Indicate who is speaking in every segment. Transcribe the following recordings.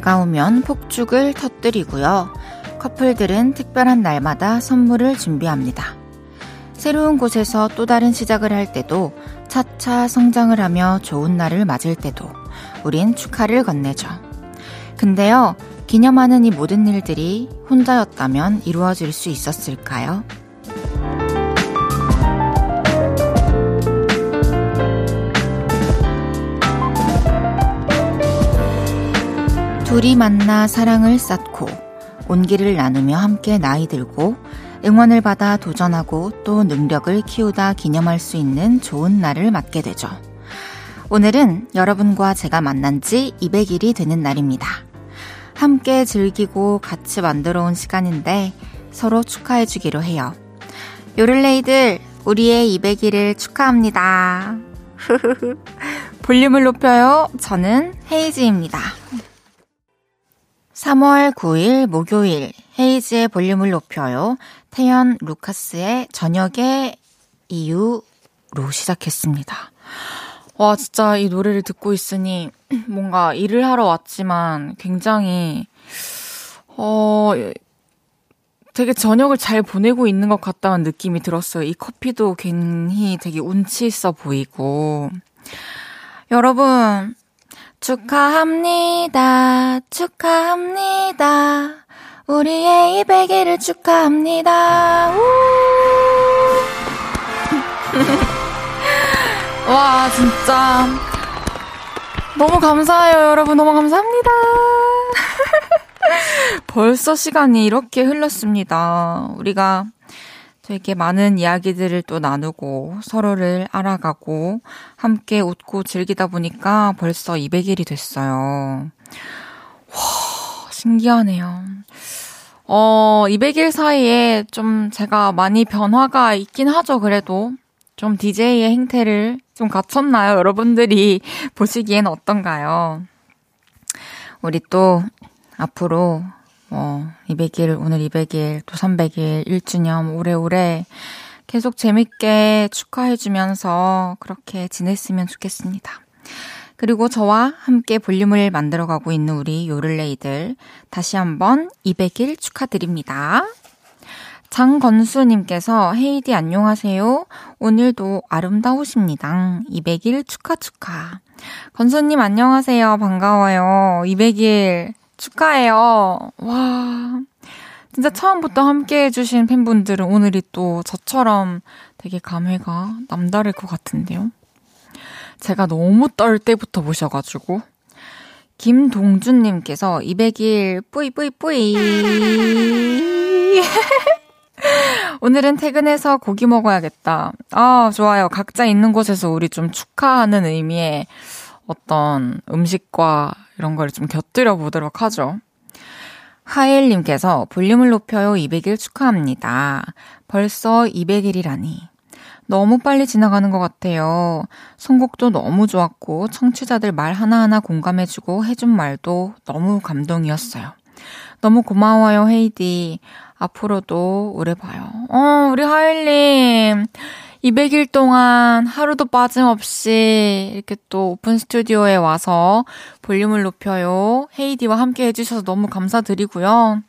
Speaker 1: 다가오면 폭죽을 터뜨리고요. 커플들은 특별한 날마다 선물을 준비합니다. 새로운 곳에서 또 다른 시작을 할 때도 차차 성장을 하며 좋은 날을 맞을 때도 우린 축하를 건네죠. 근데요, 기념하는 이 모든 일들이 혼자였다면 이루어질 수 있었을까요? 둘이 만나 사랑을 쌓고 온기를 나누며 함께 나이 들고 응원을 받아 도전하고 또 능력을 키우다 기념할 수 있는 좋은 날을 맞게 되죠. 오늘은 여러분과 제가 만난 지 200일이 되는 날입니다. 함께 즐기고 같이 만들어 온 시간인데 서로 축하해 주기로 해요. 요를레이들, 우리의 200일을 축하합니다. 볼륨을 높여요. 저는 헤이즈입니다. 3월 9일 목요일 헤이즈의 볼륨을 높여요. 태연 루카스의 저녁의 이유로 시작했습니다. 와, 진짜 이 노래를 듣고 있으니 뭔가 일을 하러 왔지만 굉장히, 어, 되게 저녁을 잘 보내고 있는 것 같다는 느낌이 들었어요. 이 커피도 괜히 되게 운치 있어 보이고. 여러분, 축하합니다. 축하합니다. 우리의 200일을 축하합니다. 와, 진짜. 너무 감사해요, 여러분. 너무 감사합니다. 벌써 시간이 이렇게 흘렀습니다. 우리가 되게 많은 이야기들을 또 나누고 서로를 알아가고 함께 웃고 즐기다 보니까 벌써 200일이 됐어요. 와, 신기하네요. 어, 200일 사이에 좀 제가 많이 변화가 있긴 하죠, 그래도. 좀 DJ의 행태를 좀 갖췄나요? 여러분들이 보시기엔 어떤가요? 우리 또 앞으로 뭐 200일, 오늘 200일, 또 300일, 1주년 오래오래 계속 재밌게 축하해주면서 그렇게 지냈으면 좋겠습니다. 그리고 저와 함께 볼륨을 만들어가고 있는 우리 요를레이들 다시 한번 200일 축하드립니다. 장건수님께서 헤이디 안녕하세요. 오늘도 아름다우십니다. 200일 축하 축하. 건수님 안녕하세요. 반가워요. 200일 축하해요. 와. 진짜 처음부터 함께 해주신 팬분들은 오늘이 또 저처럼 되게 감회가 남다를 것 같은데요. 제가 너무 떨 때부터 보셔가지고. 김동준님께서 200일 뿌이뿌이뿌이. 오늘은 퇴근해서 고기 먹어야겠다. 아, 좋아요. 각자 있는 곳에서 우리 좀 축하하는 의미의 어떤 음식과 이런 걸 좀 곁들여 보도록 하죠. 하일님께서 볼륨을 높여요 200일 축하합니다. 벌써 200일이라니. 너무 빨리 지나가는 것 같아요. 선곡도 너무 좋았고, 청취자들 말 하나하나 공감해주고 해준 말도 너무 감동이었어요. 너무 고마워요, 헤이디. 앞으로도 오래 봐요. 어, 우리 하일님. 200일 동안 하루도 빠짐없이 이렇게 또 오픈 스튜디오에 와서 볼륨을 높여요. 헤이디와 함께 해주셔서 너무 감사드리고요.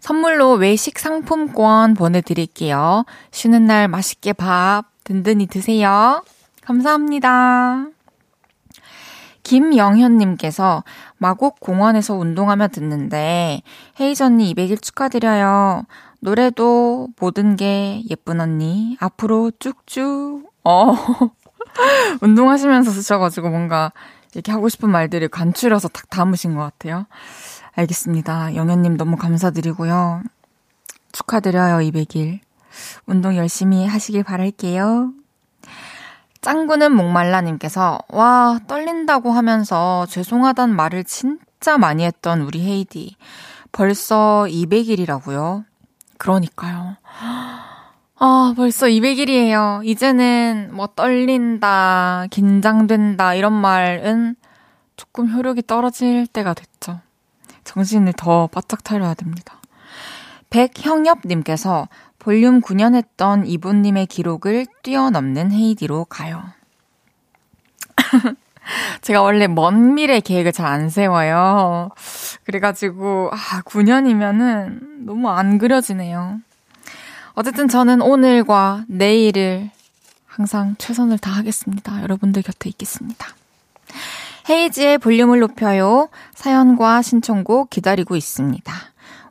Speaker 1: 선물로 외식 상품권 보내드릴게요. 쉬는 날 맛있게 밥 든든히 드세요. 감사합니다. 김영현님께서 마곡 공원에서 운동하며 듣는데 헤이즈 언니 200일 축하드려요. 노래도 모든 게 예쁜 언니. 앞으로 쭉쭉. 어. 운동하시면서 쓰셔가지고 뭔가 이렇게 하고 싶은 말들을 간추려서 딱 담으신 것 같아요. 알겠습니다. 영현님 너무 감사드리고요. 축하드려요, 200일. 운동 열심히 하시길 바랄게요. 짱구는 목말라님께서, 와, 떨린다고 하면서 죄송하단 말을 진짜 많이 했던 우리 헤이디. 벌써 200일이라고요? 그러니까요. 아, 벌써 200일이에요. 이제는 뭐 떨린다, 긴장된다, 이런 말은 조금 효력이 떨어질 때가 됐죠. 정신을 더 바짝 차려야 됩니다. 백형엽님께서 볼륨 9년 했던 이분님의 기록을 뛰어넘는 헤이디로 가요. 제가 원래 먼 미래 계획을 잘 안 세워요. 그래가지고, 아, 9년이면은 너무 안 그려지네요. 어쨌든 저는 오늘과 내일을 항상 최선을 다하겠습니다. 여러분들 곁에 있겠습니다. 헤이지의 볼륨을 높여요. 사연과 신청곡 기다리고 있습니다.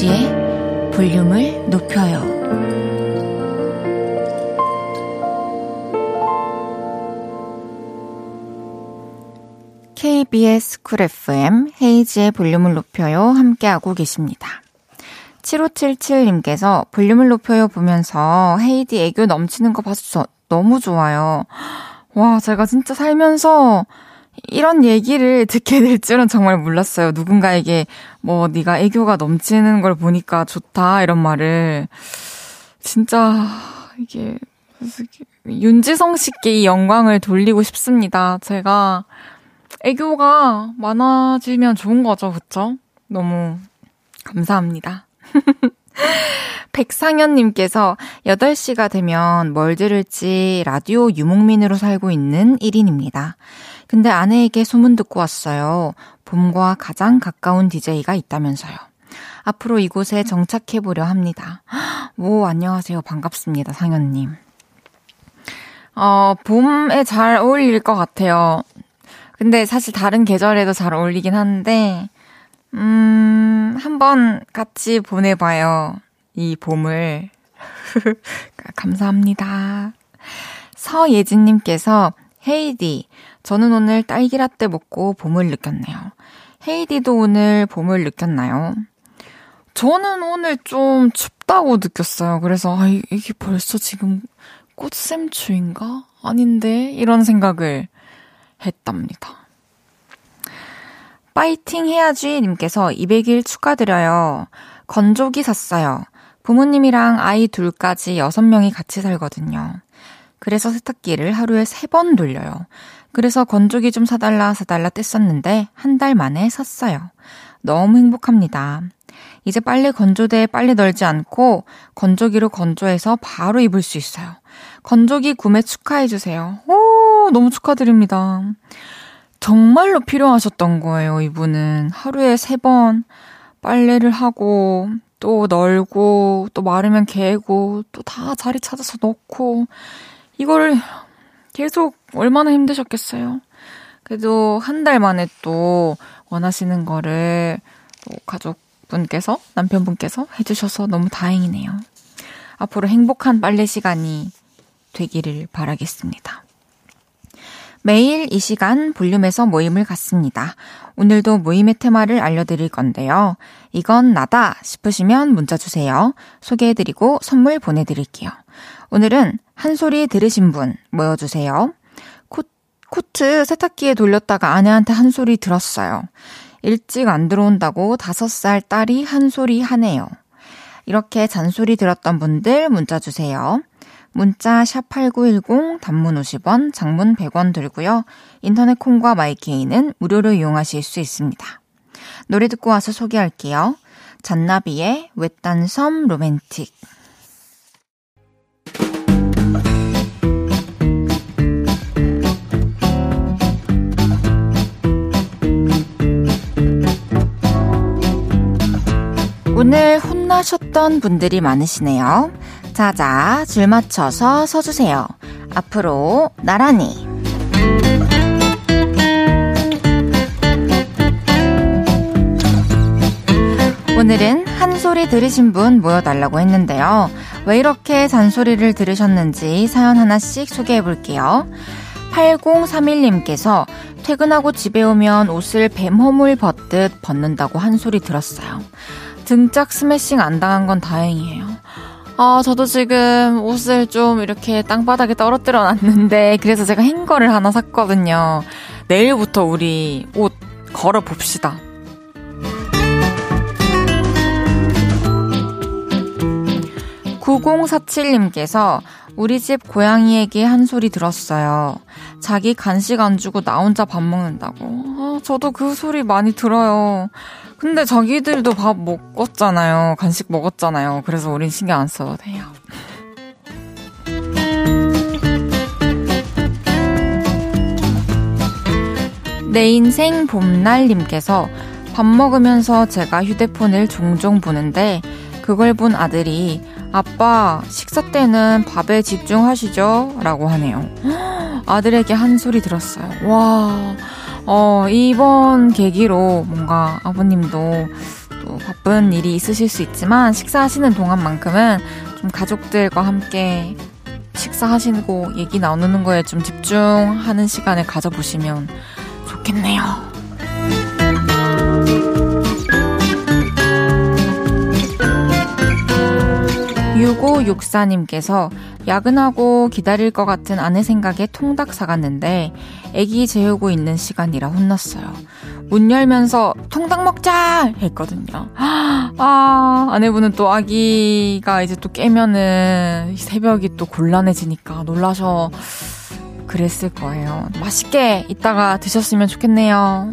Speaker 1: 이은지의 볼륨을 높여요. KBS 쿨 FM 헤이지의 볼륨을 높여요 함께하고 계십니다. 7577님께서 볼륨을 높여요 보면서 헤이디 애교 넘치는 거 봐서 너무 좋아요. 와, 제가 진짜 살면서 이런 얘기를 듣게 될 줄은 정말 몰랐어요. 누군가에게 뭐 네가 애교가 넘치는 걸 보니까 좋다 이런 말을 진짜 이게 윤지성 씨께 이 영광을 돌리고 싶습니다. 제가 애교가 많아지면 좋은 거죠, 그쵸? 너무 감사합니다. 백상현님께서 8시가 되면 뭘 들을지 라디오 유목민으로 살고 있는 1인입니다. 근데 아내에게 소문 듣고 왔어요. 봄과 가장 가까운 DJ가 있다면서요. 앞으로 이곳에 정착해 보려 합니다. 오, 안녕하세요. 반갑습니다. 상현님. 어, 봄에 잘 어울릴 것 같아요. 근데 사실 다른 계절에도 잘 어울리긴 한데, 음, 한번 같이 보내봐요. 이 봄을. 감사합니다. 서예진님께서 헤이디, 저는 오늘 딸기 라떼 먹고 봄을 느꼈네요. 헤이디도 오늘 봄을 느꼈나요? 저는 오늘 좀 춥다고 느꼈어요. 그래서, 아, 이게 벌써 지금 꽃샘추인가? 아닌데? 이런 생각을 했답니다. 파이팅 해야지 님께서 200일 축하드려요. 건조기 샀어요. 부모님이랑 아이 둘까지 6명이 같이 살거든요. 그래서 세탁기를 하루에 3번 돌려요. 그래서 건조기 좀 사달라 사달라 뗐었는데 한 달 만에 샀어요. 너무 행복합니다. 이제 빨리 건조대에 빨리 널지 않고 건조기로 건조해서 바로 입을 수 있어요. 건조기 구매 축하해주세요. 오, 너무 축하드립니다. 정말로 필요하셨던 거예요, 이분은. 하루에 세 번 빨래를 하고, 또 널고, 또 마르면 개고, 또 다 자리 찾아서 넣고, 이거를 계속 얼마나 힘드셨겠어요. 그래도 한 달 만에 또 원하시는 거를 또 가족분께서, 남편분께서 해주셔서 너무 다행이네요. 앞으로 행복한 빨래 시간이 되기를 바라겠습니다. 매일 이 시간 볼륨에서 모임을 갖습니다. 오늘도 모임의 테마를 알려드릴 건데요. 이건 나다 싶으시면 문자 주세요. 소개해드리고 선물 보내드릴게요. 오늘은 한 소리 들으신 분 모여주세요. 코, 코트 세탁기에 돌렸다가 아내한테 한 소리 들었어요. 일찍 안 들어온다고 다섯 살 딸이 한 소리 하네요. 이렇게 잔소리 들었던 분들 문자 주세요. 문자 샵8910 단문 50원, 장문 100원 들고요. 인터넷 콩과 마이케이는 무료로 이용하실 수 있습니다. 노래 듣고 와서 소개할게요. 잔나비의 외딴 섬 로맨틱. 오늘 혼나셨던 분들이 많으시네요. 자자, 줄 맞춰서 서주세요. 앞으로 나란히. 오늘은 한 소리 들으신 분 모여달라고 했는데요. 왜 이렇게 잔소리를 들으셨는지 사연 하나씩 소개해 볼게요. 8031님께서 퇴근하고 집에 오면 옷을 뱀허물 벗듯 벗는다고 한 소리 들었어요. 등짝 스매싱 안 당한 건 다행이에요. 아, 저도 지금 옷을 좀 이렇게 땅바닥에 떨어뜨려 놨는데, 그래서 제가 행거를 하나 샀거든요. 내일부터 우리 옷 걸어 봅시다. 9047님께서 우리 집 고양이에게 한 소리 들었어요. 자기 간식 안 주고 나 혼자 밥 먹는다고. 아, 저도 그 소리 많이 들어요. 근데 자기들도 밥 먹었잖아요. 간식 먹었잖아요. 그래서 우린 신경 안 써도 돼요. 내 인생 봄날님께서 밥 먹으면서 제가 휴대폰을 종종 보는데 그걸 본 아들이 아빠 식사 때는 밥에 집중하시죠? 라고 하네요. 아들에게 한 소리 들었어요. 와, 어, 이번 계기로 뭔가 아버님도 또 바쁜 일이 있으실 수 있지만 식사하시는 동안만큼은 좀 가족들과 함께 식사하시고 얘기 나누는 거에 좀 집중하는 시간을 가져보시면 좋겠네요. 6564님께서 야근하고 기다릴 것 같은 아내 생각에 통닭 사갔는데 애기 재우고 있는 시간이라 혼났어요. 문 열면서 통닭 먹자! 했거든요. 아, 아내분은 또 아기가 이제 또 깨면은 새벽이 또 곤란해지니까 놀라셔 그랬을 거예요. 맛있게 이따가 드셨으면 좋겠네요.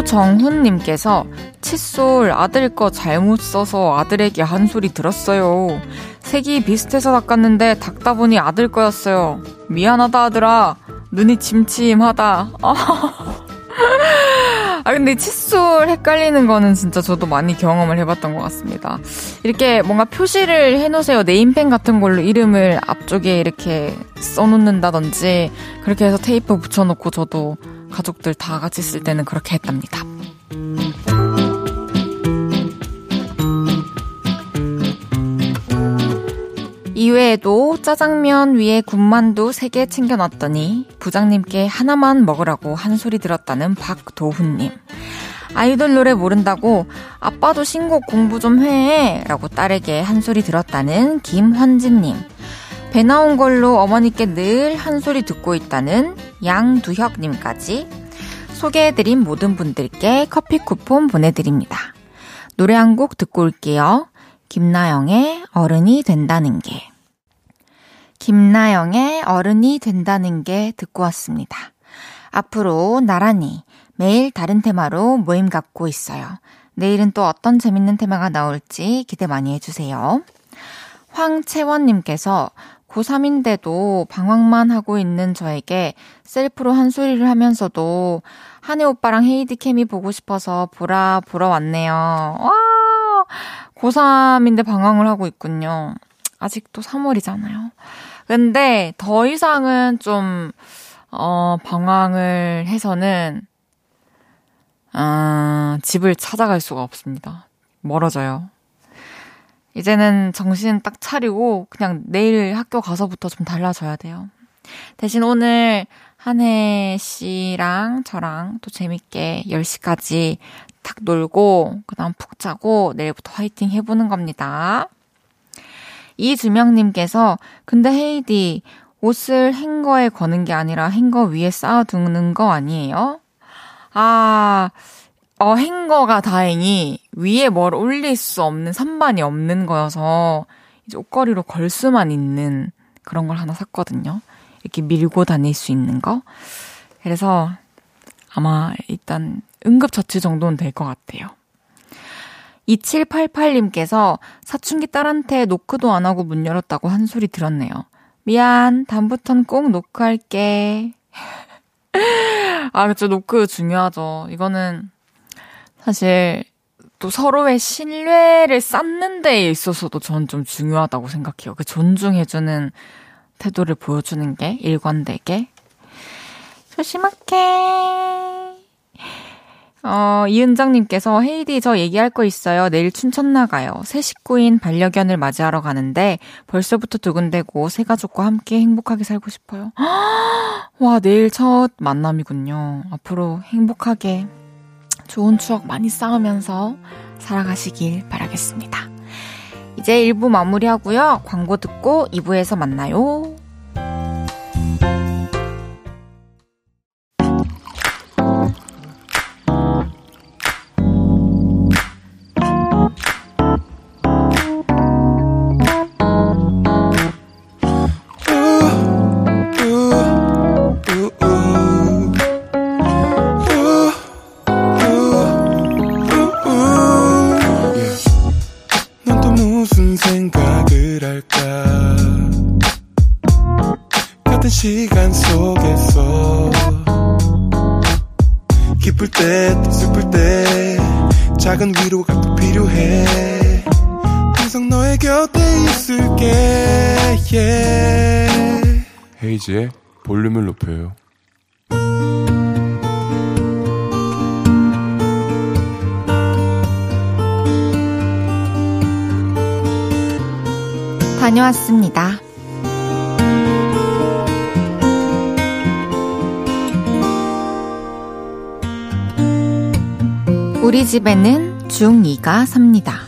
Speaker 1: 오정훈님께서 칫솔 아들 거 잘못 써서 아들에게 한 소리 들었어요. 색이 비슷해서 닦았는데 닦다 보니 아들 거였어요. 미안하다 아들아. 눈이 침침하다. 아, 근데 칫솔 헷갈리는 거는 진짜 저도 많이 경험을 해봤던 것 같습니다. 이렇게 뭔가 표시를 해놓으세요. 네임펜 같은 걸로 이름을 앞쪽에 이렇게 써놓는다든지, 그렇게 해서 테이프 붙여놓고 저도 가족들 다 같이 쓸 때는 그렇게 했답니다. 이외에도 짜장면 위에 군만두 3개 챙겨놨더니 부장님께 하나만 먹으라고 한 소리 들었다는 박도훈님. 아이돌 노래 모른다고 아빠도 신곡 공부 좀 해! 라고 딸에게 한 소리 들었다는 김환진님. 배 나온 걸로 어머니께 늘 한 소리 듣고 있다는 양두혁님까지 소개해드린 모든 분들께 커피 쿠폰 보내드립니다. 노래 한 곡 듣고 올게요. 김나영의 어른이 된다는 게. 김나영의 어른이 된다는 게 듣고 왔습니다. 앞으로 나란히 매일 다른 테마로 모임 갖고 있어요. 내일은 또 어떤 재밌는 테마가 나올지 기대 많이 해주세요. 황채원님께서 고3인데도 방황만 하고 있는 저에게 셀프로 한 소리를 하면서도 한혜 오빠랑 헤이디 캠이 보고 싶어서 보라 보러 왔네요. 와! 고3인데 방황을 하고 있군요. 아직도 3월이잖아요. 근데 더 이상은 좀, 어, 방황을 해서는, 아, 집을 찾아갈 수가 없습니다. 멀어져요. 이제는 정신 딱 차리고 그냥 내일 학교 가서부터 좀 달라져야 돼요. 대신 오늘 한혜 씨랑 저랑 또 재밌게 10시까지 탁 놀고 그다음 푹 자고 내일부터 화이팅 해보는 겁니다. 이주명님께서 근데 헤이디 옷을 행거에 거는 게 아니라 행거 위에 쌓아두는 거 아니에요? 아, 어, 행거가 다행히 위에 뭘 올릴 수 없는 선반이 없는 거여서 이제 옷걸이로 걸 수만 있는 그런 걸 하나 샀거든요. 이렇게 밀고 다닐 수 있는 거. 그래서 아마 일단 응급처치 정도는 될 것 같아요. 2788님께서 사춘기 딸한테 노크도 안 하고 문 열었다고 한 소리 들었네요. 미안, 다음부턴 꼭 노크할게. 아, 그쵸. 노크 중요하죠. 이거는 사실 또 서로의 신뢰를 쌓는 데에 있어서도 저는 좀 중요하다고 생각해요. 그 존중해주는 태도를 보여주는 게 일관되게. 조심할게. 어, 이은정님께서 헤이디 저 얘기할 거 있어요. 내일 춘천 나가요. 새 식구인 반려견을 맞이하러 가는데 벌써부터 두근대고 새 가족과 함께 행복하게 살고 싶어요. 와, 내일 첫 만남이군요. 앞으로 행복하게 좋은 추억 많이 쌓으면서 살아가시길 바라겠습니다. 이제 1부 마무리하고요. 광고 듣고 2부에서 만나요. 집에는 중2가 삽니다.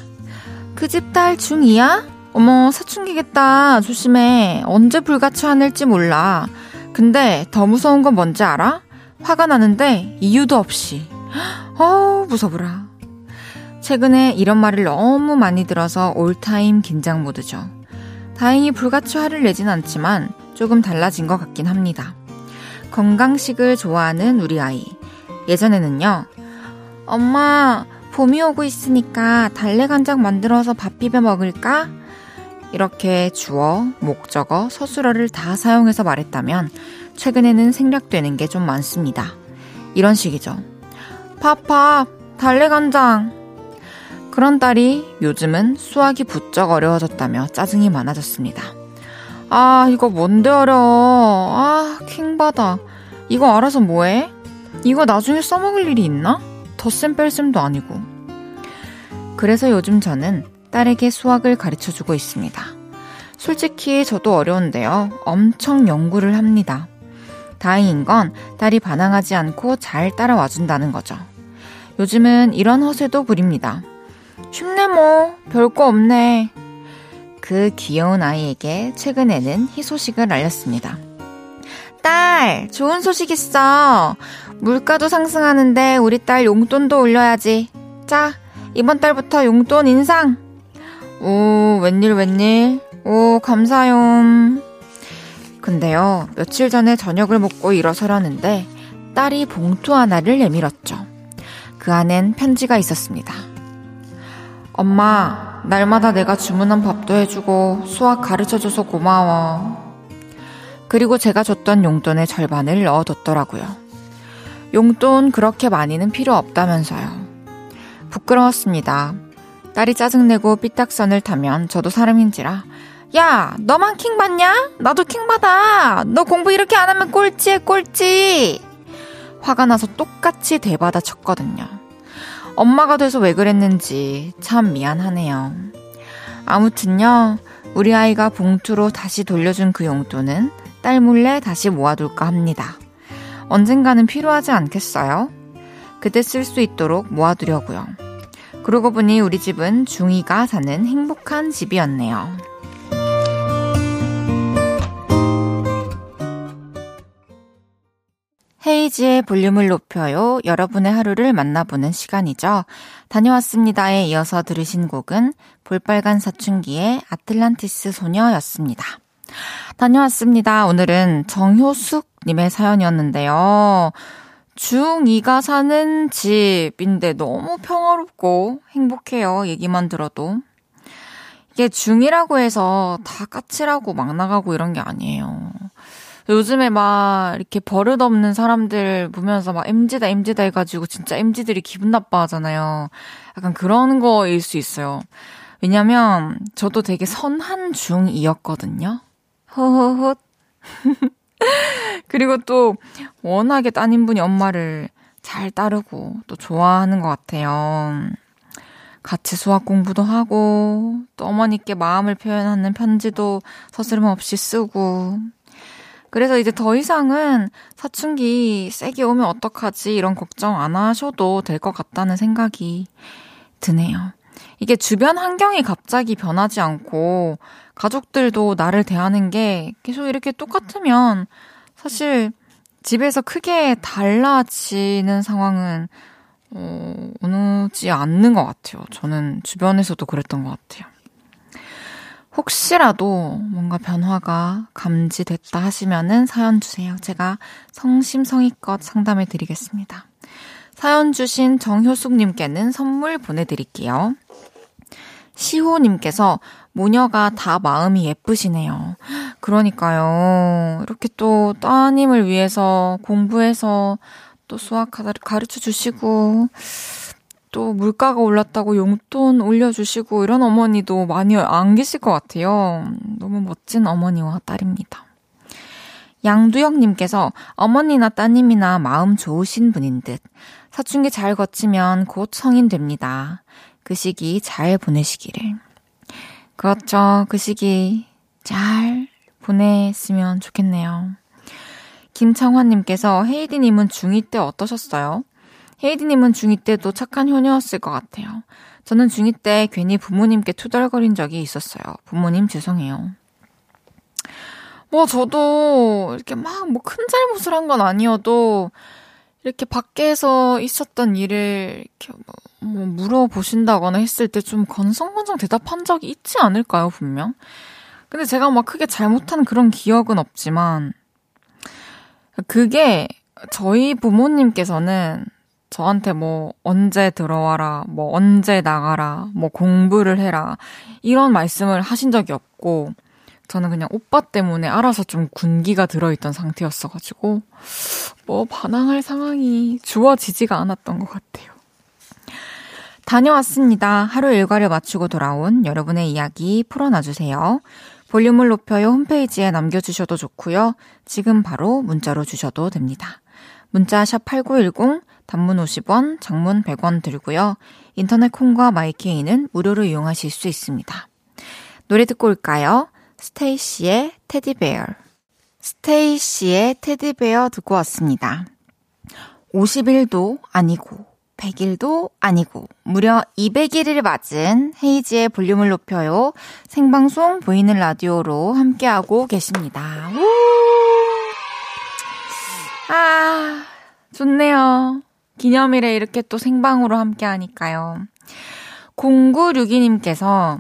Speaker 1: 그 집 딸 중2야? 어머, 사춘기겠다. 조심해. 언제 불가치화낼지 몰라. 근데 더 무서운 건 뭔지 알아? 화가 나는데 이유도 없이. 어우, 무서워라. 최근에 이런 말을 너무 많이 들어서 올타임 긴장 모드죠. 다행히 불같이 화를 내진 않지만 조금 달라진 것 같긴 합니다. 건강식을 좋아하는 우리 아이. 예전에는요. 엄마, 봄이 오고 있으니까 달래간장 만들어서 밥 비벼 먹을까? 이렇게 주어, 목적어, 서술어를 다 사용해서 말했다면 최근에는 생략되는 게 좀 많습니다. 이런 식이죠. 팝팝, 달래간장. 그런 딸이 요즘은 수학이 부쩍 어려워졌다며 짜증이 많아졌습니다. 아, 이거 뭔데 어려워. 아, 킹받아. 이거 알아서 뭐해? 이거 나중에 써먹을 일이 있나? 덧셈 뺄셈도 아니고. 그래서 요즘 저는 딸에게 수학을 가르쳐 주고 있습니다. 솔직히 저도 어려운데요. 엄청 연구를 합니다. 다행인 건 딸이 반항하지 않고 잘 따라와 준다는 거죠. 요즘은 이런 허세도 부립니다. 쉽네 뭐, 별거 없네. 그 귀여운 아이에게 최근에는 희소식을 알렸습니다. 딸, 좋은 소식 있어. 물가도 상승하는데 우리 딸 용돈도 올려야지. 자, 이번 달부터 용돈 인상. 오, 웬일, 웬일. 오, 감사요. 근데요, 며칠 전에 저녁을 먹고 일어서려는데 딸이 봉투 하나를 내밀었죠. 그 안엔 편지가 있었습니다. 엄마, 날마다 내가 주문한 밥도 해주고 수학 가르쳐줘서 고마워. 그리고 제가 줬던 용돈의 절반을 넣어뒀더라고요. 용돈 그렇게 많이는 필요 없다면서요. 부끄러웠습니다. 딸이 짜증내고 삐딱선을 타면 저도 사람인지라 야 너만 킹 받냐? 나도 킹 받아 너 공부 이렇게 안 하면 꼴찌해 꼴찌 화가 나서 똑같이 대받아 쳤거든요 엄마가 돼서 왜 그랬는지 참 미안하네요 아무튼요 우리 아이가 봉투로 다시 돌려준 그 용돈은 딸 몰래 다시 모아둘까 합니다 언젠가는 필요하지 않겠어요? 그때 쓸 수 있도록 모아두려고요 그러고 보니 우리 집은 중이가 사는 행복한 집이었네요. 헤이지의 볼륨을 높여요. 여러분의 하루를 만나보는 시간이죠. 다녀왔습니다에 이어서 들으신 곡은 볼빨간 사춘기의 아틀란티스 소녀였습니다. 다녀왔습니다. 오늘은 정효숙 님의 사연이었는데요. 중2가 사는 집인데 너무 평화롭고 행복해요. 얘기만 들어도. 이게 중2라고 해서 다 까칠하고 막 나가고 이런 게 아니에요. 요즘에 막 이렇게 버릇 없는 사람들 보면서 막 MZ다 MZ다 해가지고 진짜 MZ들이 기분 나빠 하잖아요. 약간 그런 거일 수 있어요. 왜냐면 저도 되게 선한 중2였거든요. 허허헛. 그리고 또 워낙에 따님분이 엄마를 잘 따르고 또 좋아하는 것 같아요. 같이 수학 공부도 하고 또 어머니께 마음을 표현하는 편지도 서스름 없이 쓰고 그래서 이제 더 이상은 사춘기 세게 오면 어떡하지 이런 걱정 안 하셔도 될 것 같다는 생각이 드네요. 이게 주변 환경이 갑자기 변하지 않고 가족들도 나를 대하는 게 계속 이렇게 똑같으면 사실 집에서 크게 달라지는 상황은 어, 오지 않는 것 같아요. 저는 주변에서도 그랬던 것 같아요. 혹시라도 뭔가 변화가 감지됐다 하시면은 사연 주세요. 제가 성심성의껏 상담해 드리겠습니다. 사연 주신 정효숙님께는 선물 보내드릴게요. 시호님께서 모녀가 다 마음이 예쁘시네요. 그러니까요. 이렇게 또 따님을 위해서 공부해서 또 수학 가르쳐 주시고, 또 물가가 올랐다고 용돈 올려주시고 이런 어머니도 많이 안 계실 것 같아요. 너무 멋진 어머니와 딸입니다. 양두영님께서 어머니나 따님이나 마음 좋으신 분인 듯 사춘기 잘 거치면 곧 성인 됩니다. 그 시기 잘 보내시기를. 그렇죠. 그 시기 잘 보냈으면 좋겠네요. 김창환님께서 헤이디님은 중2 때 어떠셨어요? 헤이디님은 중2 때도 착한 효녀였을 것 같아요. 저는 중2 때 괜히 부모님께 투덜거린 적이 있었어요. 부모님 죄송해요. 뭐, 저도 이렇게 막 뭐 큰 잘못을 한 건 아니어도 이렇게 밖에서 있었던 일을 이렇게 뭐, 뭐 물어보신다거나 했을 때 좀 건성건성 대답한 적이 있지 않을까요, 분명? 근데 제가 막 크게 잘못한 그런 기억은 없지만, 그게 저희 부모님께서는 저한테 뭐 언제 들어와라, 뭐 언제 나가라, 뭐 공부를 해라, 이런 말씀을 하신 적이 없고, 저는 그냥 오빠 때문에 알아서 좀 군기가 들어있던 상태였어가지고, 뭐 반항할 상황이 주어지지가 않았던 것 같아요. 다녀왔습니다. 하루 일과를 마치고 돌아온 여러분의 이야기 풀어놔주세요. 볼륨을 높여요 홈페이지에 남겨주셔도 좋고요. 지금 바로 문자로 주셔도 됩니다. 문자 샵 8910 단문 50원, 장문 100원 들고요. 인터넷 콩과 마이케이는 무료로 이용하실 수 있습니다. 노래 듣고 올까요? 스테이시의 테디베어. 스테이시의 테디베어 듣고 왔습니다. 50일도 아니고 100일도 아니고 무려 200일을 맞은 헤이지의 볼륨을 높여요. 생방송 보이는 라디오로 함께하고 계십니다. 아, 좋네요. 기념일에 이렇게 또 생방으로 함께 하니까요. 0962님께서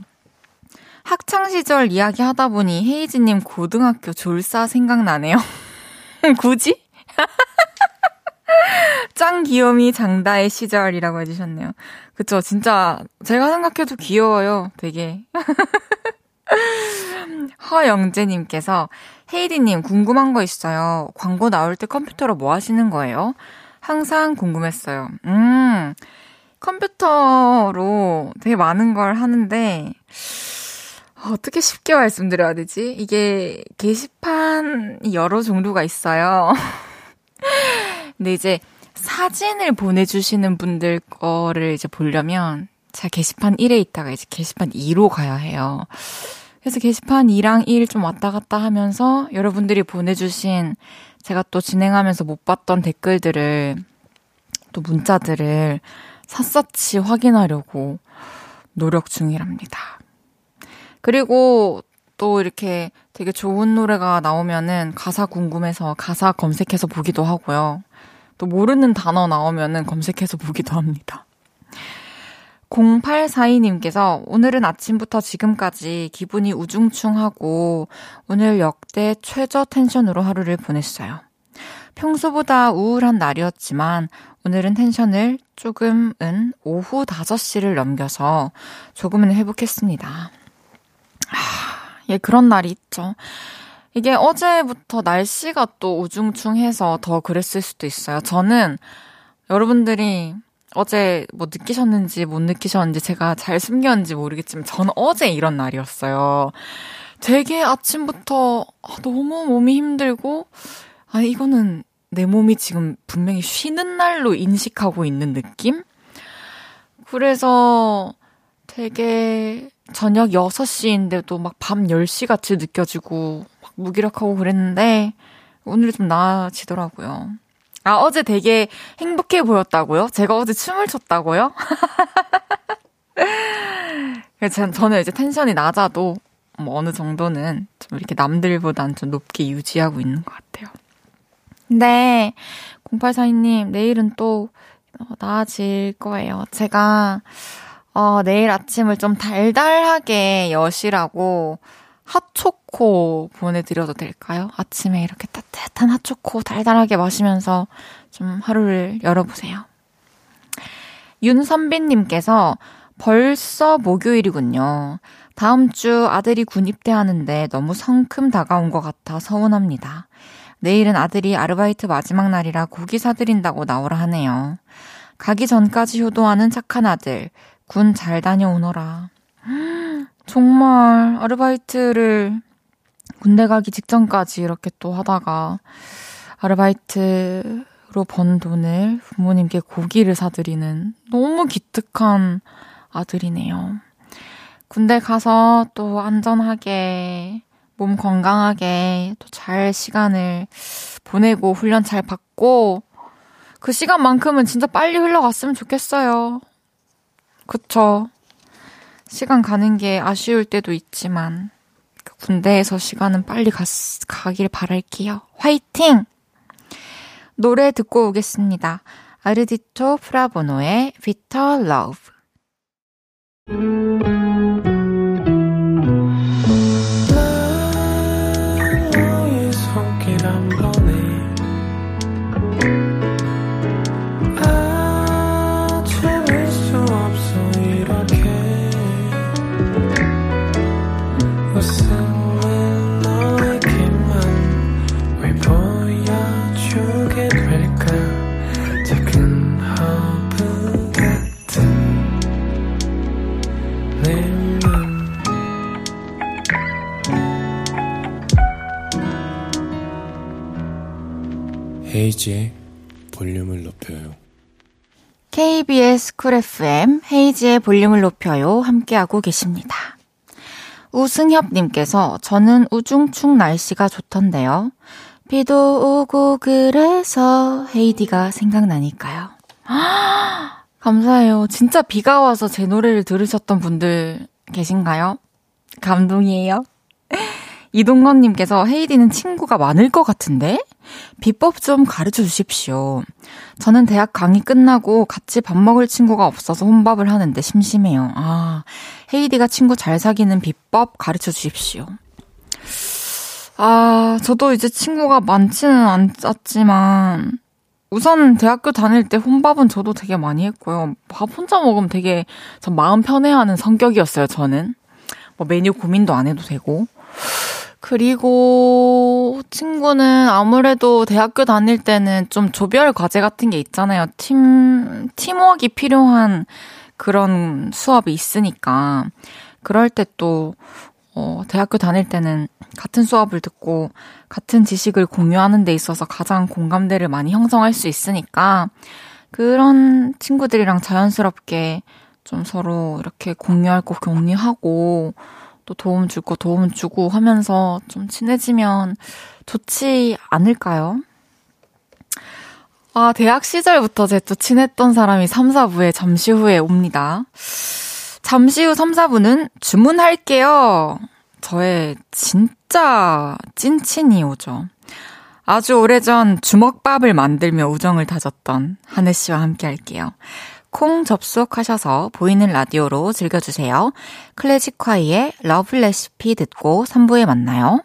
Speaker 1: 학창시절 이야기 하다 보니 헤이즈님 고등학교 졸사 생각나네요. 굳이? 짱 귀요미 장다의 시절이라고 해주셨네요. 그쵸, 진짜 제가 생각해도 귀여워요, 되게. 허영재님께서 헤이디님 궁금한 거 있어요. 광고 나올 때 컴퓨터로 뭐 하시는 거예요? 항상 궁금했어요. 음, 컴퓨터로 되게 많은 걸 하는데, 어떻게 쉽게 말씀드려야 되지? 이게 게시판이 여러 종류가 있어요. 근데 이제 사진을 보내주시는 분들 거를 이제 보려면 제가 게시판 1에 있다가 이제 게시판 2로 가야 해요. 그래서 게시판 2랑 1 좀 왔다 갔다 하면서 여러분들이 보내주신 제가 또 진행하면서 못 봤던 댓글들을 또 문자들을 샅샅이 확인하려고 노력 중이랍니다. 그리고 또 이렇게 되게 좋은 노래가 나오면은 가사 궁금해서 가사 검색해서 보기도 하고요. 또 모르는 단어 나오면은 검색해서 보기도 합니다. 0842님께서 오늘은 아침부터 지금까지 기분이 우중충하고 오늘 역대 최저 텐션으로 하루를 보냈어요. 평소보다 우울한 날이었지만 오늘은 텐션을 조금은 오후 5시를 넘겨서 조금은 회복했습니다. 아, 예, 그런 날이 있죠. 이게 어제부터 날씨가 또 우중충해서 더 그랬을 수도 있어요. 저는 여러분들이 어제 뭐 느끼셨는지 못 느끼셨는지 제가 잘 숨겼는지 모르겠지만 저는 어제 이런 날이었어요. 되게 아침부터 아, 너무 몸이 힘들고 아 이거는 내 몸이 지금 분명히 쉬는 날로 인식하고 있는 느낌? 그래서 되게 저녁 6시인데도 막 밤 10시 같이 느껴지고 막 무기력하고 그랬는데 오늘이 좀 나아지더라고요. 아, 어제 되게 행복해 보였다고요? 제가 어제 춤을 췄다고요? 그래서 저는 이제 텐션이 낮아도 뭐 어느 정도는 좀 이렇게 남들보단 좀 높게 유지하고 있는 것 같아요. 네. 0842님, 내일은 또 어, 나아질 거예요. 제가, 어, 내일 아침을 좀 달달하게 여시라고 핫초코 보내드려도 될까요? 아침에 이렇게 따뜻한 핫초코 달달하게 마시면서 좀 하루를 열어보세요. 윤선빈님께서 벌써 목요일이군요. 다음 주 아들이 군입대하는데 너무 성큼 다가온 것 같아 서운합니다. 내일은 아들이 아르바이트 마지막 날이라 고기 사드린다고 나오라 하네요. 가기 전까지 효도하는 착한 아들. 군 잘 다녀오너라. 정말 아르바이트를 군대 가기 직전까지 이렇게 또 하다가 아르바이트로 번 돈을 부모님께 고기를 사드리는 너무 기특한 아들이네요. 군대 가서 또 안전하게 몸 건강하게 또 잘 시간을 보내고 훈련 잘 받고 그 시간만큼은 진짜 빨리 흘러갔으면 좋겠어요. 그쵸. 시간 가는 게 아쉬울 때도 있지만 그 군대에서 시간은 빨리 가, 가길 바랄게요. 화이팅! 노래 듣고 오겠습니다. 아르디토 프라보노의 비터
Speaker 2: 헤이즈의 볼륨을 높여요.
Speaker 1: KBS 쿨 FM 헤이즈의 볼륨을 높여요. 함께하고 계십니다. 우승협님께서 저는 우중충 날씨가 좋던데요. 비도 오고 그래서 헤이디가 생각나니까요. 감사해요. 진짜 비가 와서 제 노래를 들으셨던 분들 계신가요? 감동이에요. 이동건님께서 헤이디는 친구가 많을 것 같은데? 비법 좀 가르쳐 주십시오. 저는 대학 강의 끝나고 같이 밥 먹을 친구가 없어서 혼밥을 하는데 심심해요. 아, 헤이디가 친구 잘 사귀는 비법 가르쳐 주십시오. 아, 저도 이제 친구가 많지는 않았지만, 우선 대학교 다닐 때 혼밥은 저도 되게 많이 했고요. 밥 혼자 먹으면 되게 전 마음 편해하는 성격이었어요, 저는. 뭐 메뉴 고민도 안 해도 되고. 그리고 친구는 아무래도 대학교 다닐 때는 좀 조별 과제 같은 게 있잖아요. 팀, 팀워크가 필요한 그런 수업이 있으니까. 그럴 때 또, 어, 대학교 다닐 때는 같은 수업을 듣고 같은 지식을 공유하는 데 있어서 가장 공감대를 많이 형성할 수 있으니까 그런 친구들이랑 자연스럽게 좀 서로 이렇게 공유할 거 공유하고 또 도움 줄 거 도움 주고 하면서 좀 친해지면 좋지 않을까요? 아, 대학 시절부터 제 또 친했던 사람이 3, 4부에 잠시 후에 옵니다. 잠시 후 3, 4부는 주문할게요. 저의 진짜 찐친이 오죠. 아주 오래전 주먹밥을 만들며 우정을 다졌던 하늘 씨와 함께 할게요. 콩 접속하셔서 보이는 라디오로 즐겨주세요. 클래지콰이의 Love Recipe 듣고 3부에 만나요.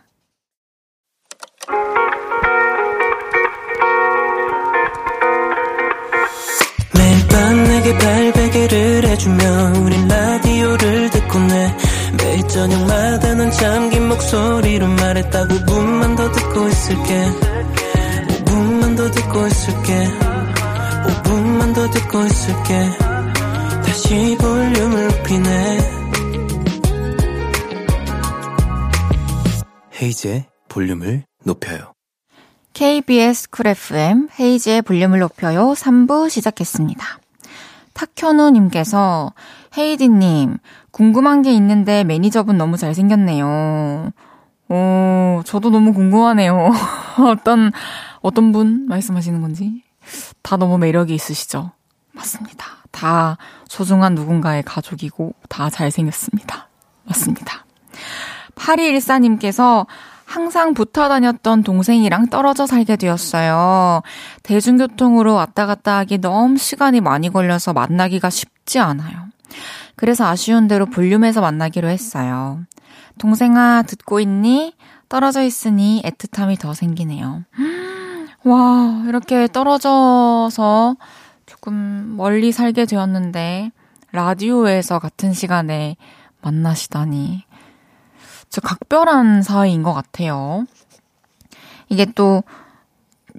Speaker 1: 매일 밤 내게 팔베개를 해주며 우린 라디오를 듣고 내 매일 저녁마다 넌 잠긴 목소리로 말했다 5분만 더 듣고 있을게 5분만 더 듣고 있을게 5분만 더 듣고 있을게 다시 볼륨을 높이네 헤이즈의 볼륨을 높여요 KBS 쿨 FM 헤이즈의 볼륨을 높여요 3부 시작했습니다. 탁현우님께서 헤이디님 궁금한 게 있는데 매니저분 너무 잘생겼네요. 오, 저도 너무 궁금하네요. 어떤, 어떤 분 말씀하시는 건지. 다 너무 매력이 있으시죠? 맞습니다. 다 소중한 누군가의 가족이고 다 잘생겼습니다. 맞습니다. 8214님께서 항상 붙어 다녔던 동생이랑 떨어져 살게 되었어요. 대중교통으로 왔다 갔다 하기 너무 시간이 많이 걸려서 만나기가 쉽지 않아요. 그래서 아쉬운 대로 볼륨에서 만나기로 했어요. 동생아, 듣고 있니? 떨어져 있으니 애틋함이 더 생기네요. 와, 이렇게 떨어져서 조금 멀리 살게 되었는데, 라디오에서 같은 시간에 만나시다니. 진짜 각별한 사이인 것 같아요. 이게 또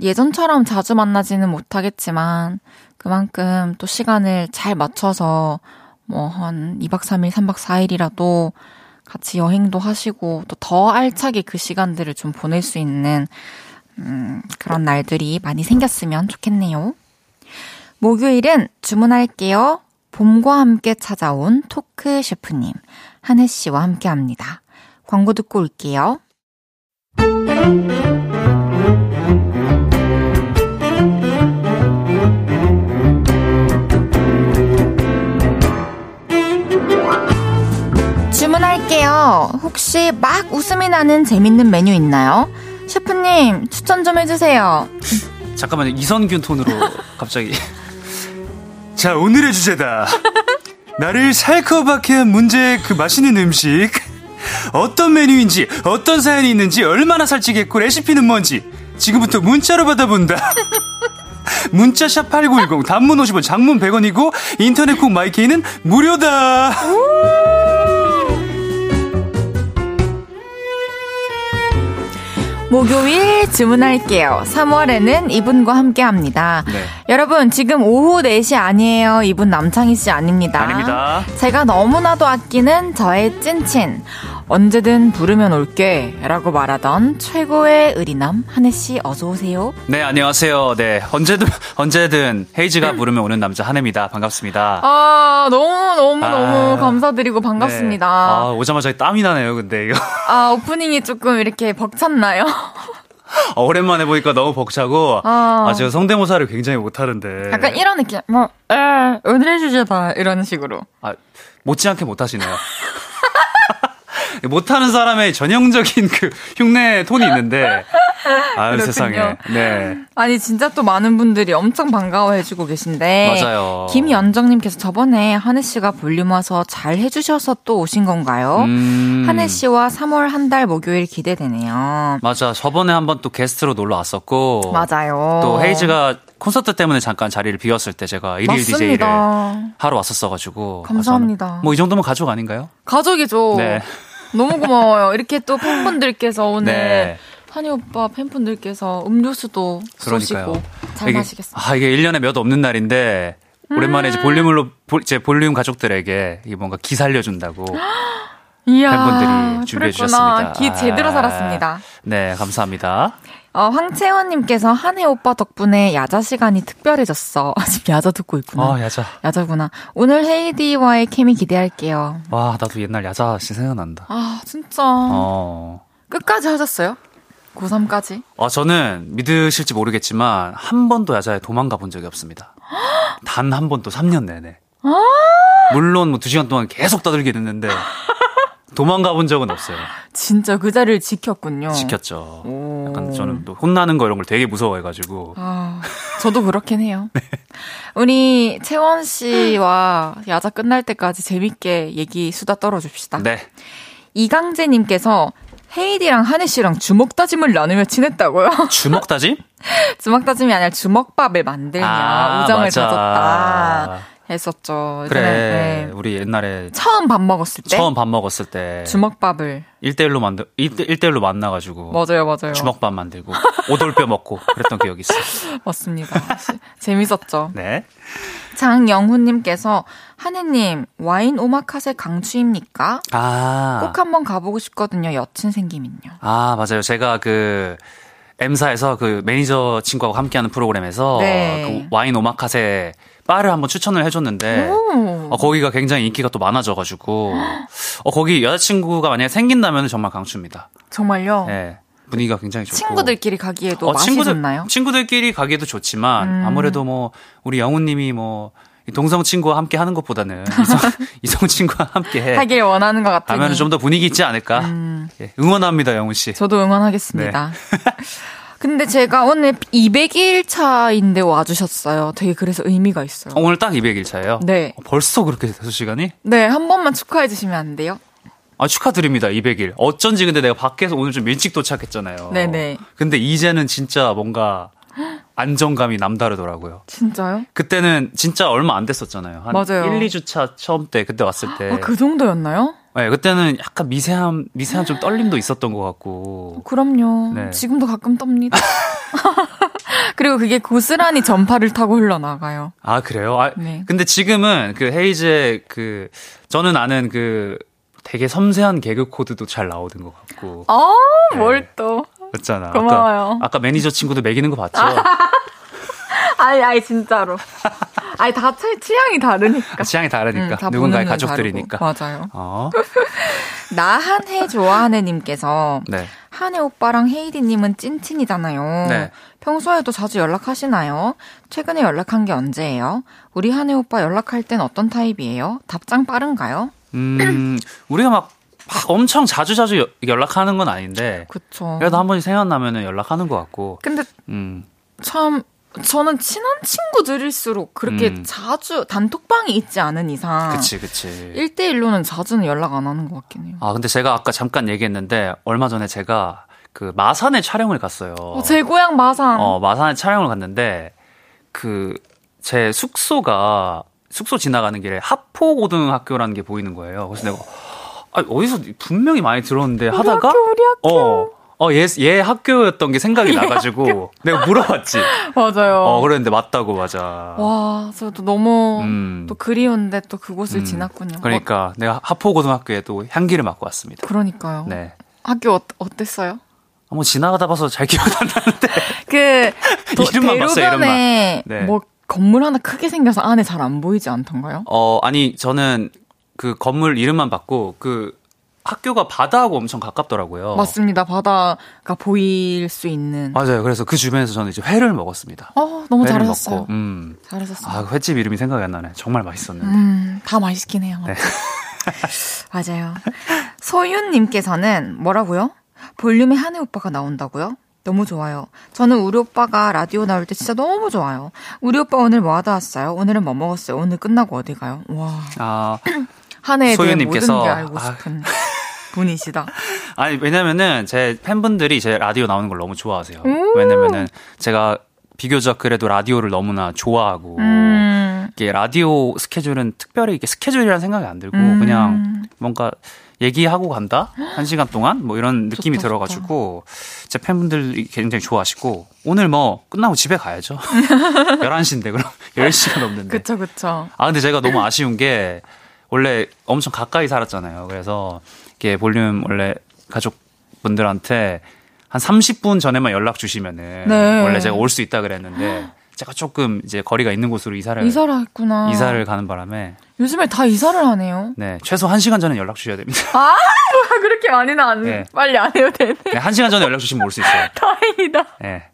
Speaker 1: 예전처럼 자주 만나지는 못하겠지만, 그만큼 또 시간을 잘 맞춰서 뭐 한 2박 3일, 3박 4일이라도 같이 여행도 하시고 또 더 알차게 그 시간들을 좀 보낼 수 있는 음, 그런 날들이 많이 생겼으면 좋겠네요. 목요일은 주문할게요. 봄과 함께 찾아온 토크 셰프님 한혜 씨와 함께 합니다. 광고 듣고 올게요. 주문할게요. 혹시 막 웃음이 나는 재밌는 메뉴 있나요? 셰프님, 추천 좀 해주세요.
Speaker 3: 잠깐만요. 이선균 톤으로 갑자기.
Speaker 4: 자, 오늘의 주제다. 나를 살커박해 한 문제의 그 맛있는 음식. 어떤 메뉴인지, 어떤 사연이 있는지, 얼마나 살찌겠고, 레시피는 뭔지. 지금부터 문자로 받아본다. 문자샵 8910, 단문 50원, 장문 100원이고, 인터넷 콩 마이케이는 무료다.
Speaker 1: 목요일 주문할게요. 3월에는 이분과 함께 합니다.
Speaker 3: 네.
Speaker 1: 여러분, 지금 오후 4시 아니에요. 이분 남창희 씨 아닙니다.
Speaker 3: 아닙니다.
Speaker 1: 제가 너무나도 아끼는 저의 찐친. 언제든 부르면 올게. 라고 말하던 최고의 의리남, 한혜 씨 어서오세요.
Speaker 3: 네, 안녕하세요. 네, 언제든, 언제든 헤이즈가 부르면 오는 남자 한혜입니다. 반갑습니다.
Speaker 1: 아, 너무너무너무
Speaker 3: 아.
Speaker 1: 감사드리고 반갑습니다.
Speaker 3: 네. 아, 오자마자 땀이 나네요, 근데 이거.
Speaker 1: 아, 오프닝이 조금 이렇게 벅찼나요?
Speaker 3: 어, 오랜만에 보니까 너무 벅차고,
Speaker 1: 아.
Speaker 3: 아, 제가 성대모사를 굉장히 못하는데.
Speaker 1: 약간 이런 느낌. 뭐, 에, 오늘의 주제다. 이런 식으로.
Speaker 3: 아, 못지않게 못하시네요. 못하는 사람의 전형적인 그 흉내 톤이 있는데, 아유. 세상에. 네.
Speaker 1: 아니 진짜 또 많은 분들이 엄청 반가워해주고 계신데
Speaker 3: 맞아요.
Speaker 1: 김연정님께서 저번에 한혜 씨가 볼륨 와서 잘 해주셔서 또 오신 건가요?
Speaker 3: 음.
Speaker 1: 한혜 씨와 3월 한 달 목요일 기대되네요.
Speaker 3: 맞아. 저번에 한번 또 게스트로 놀러 왔었고.
Speaker 1: 맞아요.
Speaker 3: 또 헤이즈가 콘서트 때문에 잠깐 자리를 비웠을 때 제가 일일 DJ를
Speaker 1: 맞습니다.
Speaker 3: 하러 왔었어가지고.
Speaker 1: 감사합니다.
Speaker 3: 뭐 이 정도면 가족 아닌가요?
Speaker 1: 가족이죠.
Speaker 3: 네.
Speaker 1: 너무 고마워요. 이렇게 또 팬분들께서 오늘
Speaker 3: 네.
Speaker 1: 한희 오빠 팬분들께서 음료수도
Speaker 3: 그러니까요.
Speaker 1: 잘
Speaker 3: 이게-
Speaker 1: 마시겠습니다.
Speaker 3: 아, 이게 1년에 몇 없는 날인데, 오랜만에 이제 볼륨으로, 볼- 제 볼륨 가족들에게 이게 뭔가 기 살려준다고.
Speaker 1: 이야,
Speaker 3: 팬분들이 준비해
Speaker 1: 그랬구나.
Speaker 3: 주셨습니다.
Speaker 1: 기 제대로
Speaker 3: 아.
Speaker 1: 살았습니다.
Speaker 3: 네, 감사합니다.
Speaker 1: 어, 황채원님께서 한혜 오빠 덕분에 야자 시간이 특별해졌어. 아직 야자 듣고 있구나.
Speaker 3: 아, 야자.
Speaker 1: 야자구나. 오늘 헤이디와의 케미 기대할게요.
Speaker 3: 와, 나도 옛날 야자 진짜 생각난다.
Speaker 1: 아, 진짜.
Speaker 3: 어.
Speaker 1: 끝까지 하셨어요? 고3까지?
Speaker 3: 아, 저는 믿으실지 모르겠지만, 한 번도 야자에 도망가 본 적이 없습니다. 단 한 번도 3년 내내. 물론 뭐 2시간 동안 계속 떠들긴 했는데, 도망가 본 적은 없어요.
Speaker 1: 진짜 그 자리를 지켰군요.
Speaker 3: 지켰죠.
Speaker 1: 오.
Speaker 3: 약간 저는 또 혼나는 거 이런 걸 되게 무서워해가지고.
Speaker 1: 아, 저도 그렇긴 해요.
Speaker 3: 네.
Speaker 1: 우리 채원 씨와 야자 끝날 때까지 재밌게 얘기 수다 떨어줍시다.
Speaker 3: 네.
Speaker 1: 이강재님께서 헤이디랑 한혜 씨랑 주먹 다짐을 나누며 친했다고요?
Speaker 3: 주먹 다짐?
Speaker 1: 주먹 다짐이 아니라 주먹밥을 만들며
Speaker 3: 아,
Speaker 1: 우정을
Speaker 3: 맞아.
Speaker 1: 다졌다 했었죠.
Speaker 3: 그래.
Speaker 1: 네.
Speaker 3: 우리 옛날에
Speaker 1: 처음 밥 먹었을 때
Speaker 3: 처음 밥 먹었을 때.
Speaker 1: 주먹밥을
Speaker 3: 1대1로 만들, 1대1로 만나 가지고.
Speaker 1: 맞아요, 맞아요.
Speaker 3: 주먹밥 만들고. 오돌뼈 먹고. 그랬던 기억이 있어.
Speaker 1: 맞습니다. 시- 재밌었죠.
Speaker 3: 네.
Speaker 1: 장영훈 님께서 한혜 님 와인 오마카세 강추입니까?
Speaker 3: 아.
Speaker 1: 꼭 한번 가 보고 싶거든요. 여친 생기면요.
Speaker 3: 아, 맞아요. 제가 그, M사에서 그 매니저 친구하고 함께하는 프로그램에서
Speaker 1: 네.
Speaker 3: 그 와인 오마카세 바를 한번 추천을 해줬는데
Speaker 1: 오.
Speaker 3: 어, 거기가 굉장히 인기가 또 많아져가지고 어, 거기 여자친구가 만약에 생긴다면 정말 강추입니다.
Speaker 1: 정말요?
Speaker 3: 네. 분위기가 굉장히 좋고
Speaker 1: 친구들끼리 가기에도
Speaker 3: 어? 친구들, 친구들끼리 가기에도 좋지만
Speaker 1: 음.
Speaker 3: 아무래도 뭐 우리 영우님이 뭐 동성 친구와 함께 하는 것보다는 이성, 이성 친구와 함께 해
Speaker 1: 하길 원하는 것 같으니.
Speaker 3: 하면 좀 더 분위기 있지 않을까.
Speaker 1: 음.
Speaker 3: 예, 응원합니다, 영우 씨.
Speaker 1: 저도 응원하겠습니다. 근데 제가 오늘 200일 차인데 와주셨어요. 되게 그래서 의미가 있어요.
Speaker 3: 어, 오늘 딱 200일 차예요.
Speaker 1: 네.
Speaker 3: 어, 벌써 그렇게 돼서 시간이?
Speaker 1: 네, 한 번만 축하해 주시면 안 돼요?
Speaker 3: 아, 축하드립니다, 200일. 어쩐지 근데 내가 밖에서 오늘 좀 일찍 도착했잖아요.
Speaker 1: 네네.
Speaker 3: 근데 이제는 진짜 뭔가 안정감이 남다르더라고요.
Speaker 1: 진짜요?
Speaker 3: 그때는 진짜 얼마 안 됐었잖아요. 한
Speaker 1: 맞아요.
Speaker 3: 1, 2주차 처음 때 그때 왔을 때.
Speaker 1: 아, 그 정도였나요?
Speaker 3: 네, 그때는 약간 미세한 미세한 좀 떨림도 있었던 것 같고.
Speaker 1: 그럼요.
Speaker 3: 네.
Speaker 1: 지금도 가끔 떱니다. 그리고 그게 고스란히 전파를 타고 흘러나가요.
Speaker 3: 아 그래요? 아,
Speaker 1: 네.
Speaker 3: 근데 지금은 그 헤이즈의 그 저는 아는 그 되게 섬세한 개그 코드도 잘 나오는 것 같고.
Speaker 1: 아,
Speaker 3: 네.
Speaker 1: 뭘 또.
Speaker 3: 그렇잖아.
Speaker 1: 고마워요.
Speaker 3: 아까, 아까 매니저 친구도 매기는 거 봤죠?
Speaker 1: 아니, 아니, 진짜로. 아니, 다 취, 취향이 다르니까.
Speaker 3: 취향이 다르니까.
Speaker 1: 응, 다
Speaker 3: 누군가의 가족들이니까.
Speaker 1: 다르고. 맞아요.
Speaker 3: 어.
Speaker 1: 나한해 좋아하는 님께서
Speaker 3: 네.
Speaker 1: 한혜 오빠랑 헤이디님은 찐친이잖아요.
Speaker 3: 네.
Speaker 1: 평소에도 자주 연락하시나요? 최근에 연락한 게 언제예요? 우리 한혜 오빠 연락할 땐 어떤 타입이에요? 답장 빠른가요?
Speaker 3: 음, 우리가 막, 막 엄청 자주 자주 여- 연락하는 건 아닌데.
Speaker 1: 그쵸.
Speaker 3: 그래도 한 번씩 생각나면은 연락하는 것 같고.
Speaker 1: 근데
Speaker 3: 음.
Speaker 1: 참 저는 친한 친구들일수록 그렇게
Speaker 3: 음.
Speaker 1: 자주 단톡방이 있지 않은 이상
Speaker 3: 그치, 그치.
Speaker 1: 1대1로는 자주는 연락 안 하는 것 같긴 해요.
Speaker 3: 아, 근데 제가 아까 잠깐 얘기했는데, 얼마 전에 제가 그 마산에 촬영을 갔어요.
Speaker 1: 어, 제 고향 마산.
Speaker 3: 어, 마산에 촬영을 갔는데, 그, 제 숙소가, 숙소 지나가는 길에 하포고등학교라는 게 보이는 거예요. 그래서 내가, 아, 어디서 분명히 많이 들었는데 하다가,
Speaker 1: 학교, 우리 학교.
Speaker 3: 어, 어, 얘, 얘 학교였던 게 생각이 나가지고, 내가 물어봤지.
Speaker 1: 맞아요.
Speaker 3: 어, 그랬는데 맞다고, 맞아.
Speaker 1: 와, 저도 너무
Speaker 3: 음.
Speaker 1: 또 그리운데 또 그곳을
Speaker 3: 음,
Speaker 1: 지났군요.
Speaker 3: 그러니까 내가 하포고등학교에 또 향기를 맡고 왔습니다.
Speaker 1: 어, 그러니까요.
Speaker 3: 네.
Speaker 1: 학교 어, 어땠어요?
Speaker 3: 뭐 지나가다 봐서 잘 기억 안 나는데.
Speaker 1: 그 도,
Speaker 3: 이름만 봤어요, 이름만. 네.
Speaker 1: 뭐 건물 하나 크게 생겨서 안에 잘 안 보이지 않던가요?
Speaker 3: 어, 아니, 저는 그 건물 이름만 봤고, 그 학교가 바다하고 엄청 가깝더라고요.
Speaker 1: 맞습니다. 바다가 보일 수 있는.
Speaker 3: 맞아요. 그래서 그 주변에서 저는 이제 회를 먹었습니다.
Speaker 1: 어, 너무
Speaker 3: 회를
Speaker 1: 잘하셨어요.
Speaker 3: 먹고, 음.
Speaker 1: 잘하셨어요.
Speaker 3: 아, 그 횟집 이름이 생각이 안 나네. 정말 맛있었는데.
Speaker 1: 음, 다 맛있긴 해요.
Speaker 3: 네.
Speaker 1: 맞아요. 소윤님께서는 뭐라고요? 볼륨에 한혜 오빠가 나온다고요? 너무 좋아요. 저는 우리 오빠가 라디오 나올 때 진짜 너무 좋아요. 우리 오빠 오늘 뭐 하다 왔어요? 오늘은 뭐 먹었어요? 오늘 끝나고 어디 가요? 와,
Speaker 3: 아,
Speaker 1: 한혜에 대해 모든 게 알고
Speaker 3: 아.
Speaker 1: 싶은 분이시다.
Speaker 3: 아니, 왜냐면은 제 팬분들이 제 라디오 나오는 걸 너무 좋아하세요.
Speaker 1: 음.
Speaker 3: 왜냐면은 제가 비교적 그래도 라디오를 너무나 좋아하고,
Speaker 1: 음,
Speaker 3: 이게 라디오 스케줄은 특별히 이게 스케줄이라는 생각이 안 들고,
Speaker 1: 음.
Speaker 3: 그냥 뭔가 얘기하고 간다? 한 시간 동안? 뭐 이런 느낌이
Speaker 1: 좋다,
Speaker 3: 들어가지고, 제 팬분들이 굉장히 좋아하시고, 오늘 뭐 끝나고 집에 가야죠. 11시인데, 그럼 10시간 넘는데.
Speaker 1: 그쵸, 그쵸.
Speaker 3: 아, 근데 제가 너무 아쉬운 게, 원래 엄청 가까이 살았잖아요. 그래서, 이게 볼륨 원래 가족분들한테 한 30분 전에만 연락 주시면은,
Speaker 1: 네.
Speaker 3: 원래 제가 올 수 있다 그랬는데, 제가 조금 이제 거리가 있는 곳으로 이사를,
Speaker 1: 이사를 했구나.
Speaker 3: 이사를 가는 바람에,
Speaker 1: 요즘에 다 이사를 하네요.
Speaker 3: 네, 최소 1시간 전에 연락 주셔야 됩니다.
Speaker 1: 아, 그렇게 많이는 안,
Speaker 3: 네.
Speaker 1: 빨리 안 해도 되네.
Speaker 3: 네, 1시간 전에 연락 주시면 올 수 있어요.
Speaker 1: 다행이다.
Speaker 3: 네.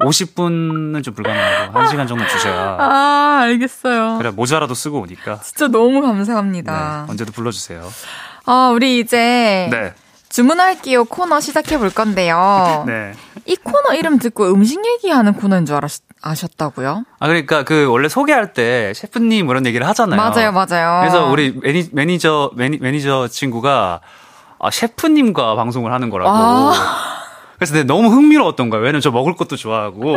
Speaker 3: 50분은 좀 불가능하고, 1시간 정도 주셔야,
Speaker 1: 아, 알겠어요.
Speaker 3: 그래, 모자라도 쓰고 오니까,
Speaker 1: 진짜 너무
Speaker 3: 네,
Speaker 1: 감사합니다.
Speaker 3: 언제도 불러 주세요.
Speaker 1: 아, 우리 이제
Speaker 3: 네.
Speaker 1: 주문할게요 코너 시작해 볼 건데요.
Speaker 3: 네.
Speaker 1: 이 코너 이름 듣고 음식 얘기하는 코너인 줄 알았, 아셨다고요?
Speaker 3: 아, 그러니까 그 원래 소개할 때 셰프님 이런 얘기를 하잖아요.
Speaker 1: 맞아요, 맞아요.
Speaker 3: 그래서 우리 매니, 매니저, 매니, 매니저 친구가 아, 셰프님과 방송을 하는 거라고.
Speaker 1: 아.
Speaker 3: 그래서 내가 너무 흥미로웠던 거야. 왜냐면 저 먹을 것도 좋아하고.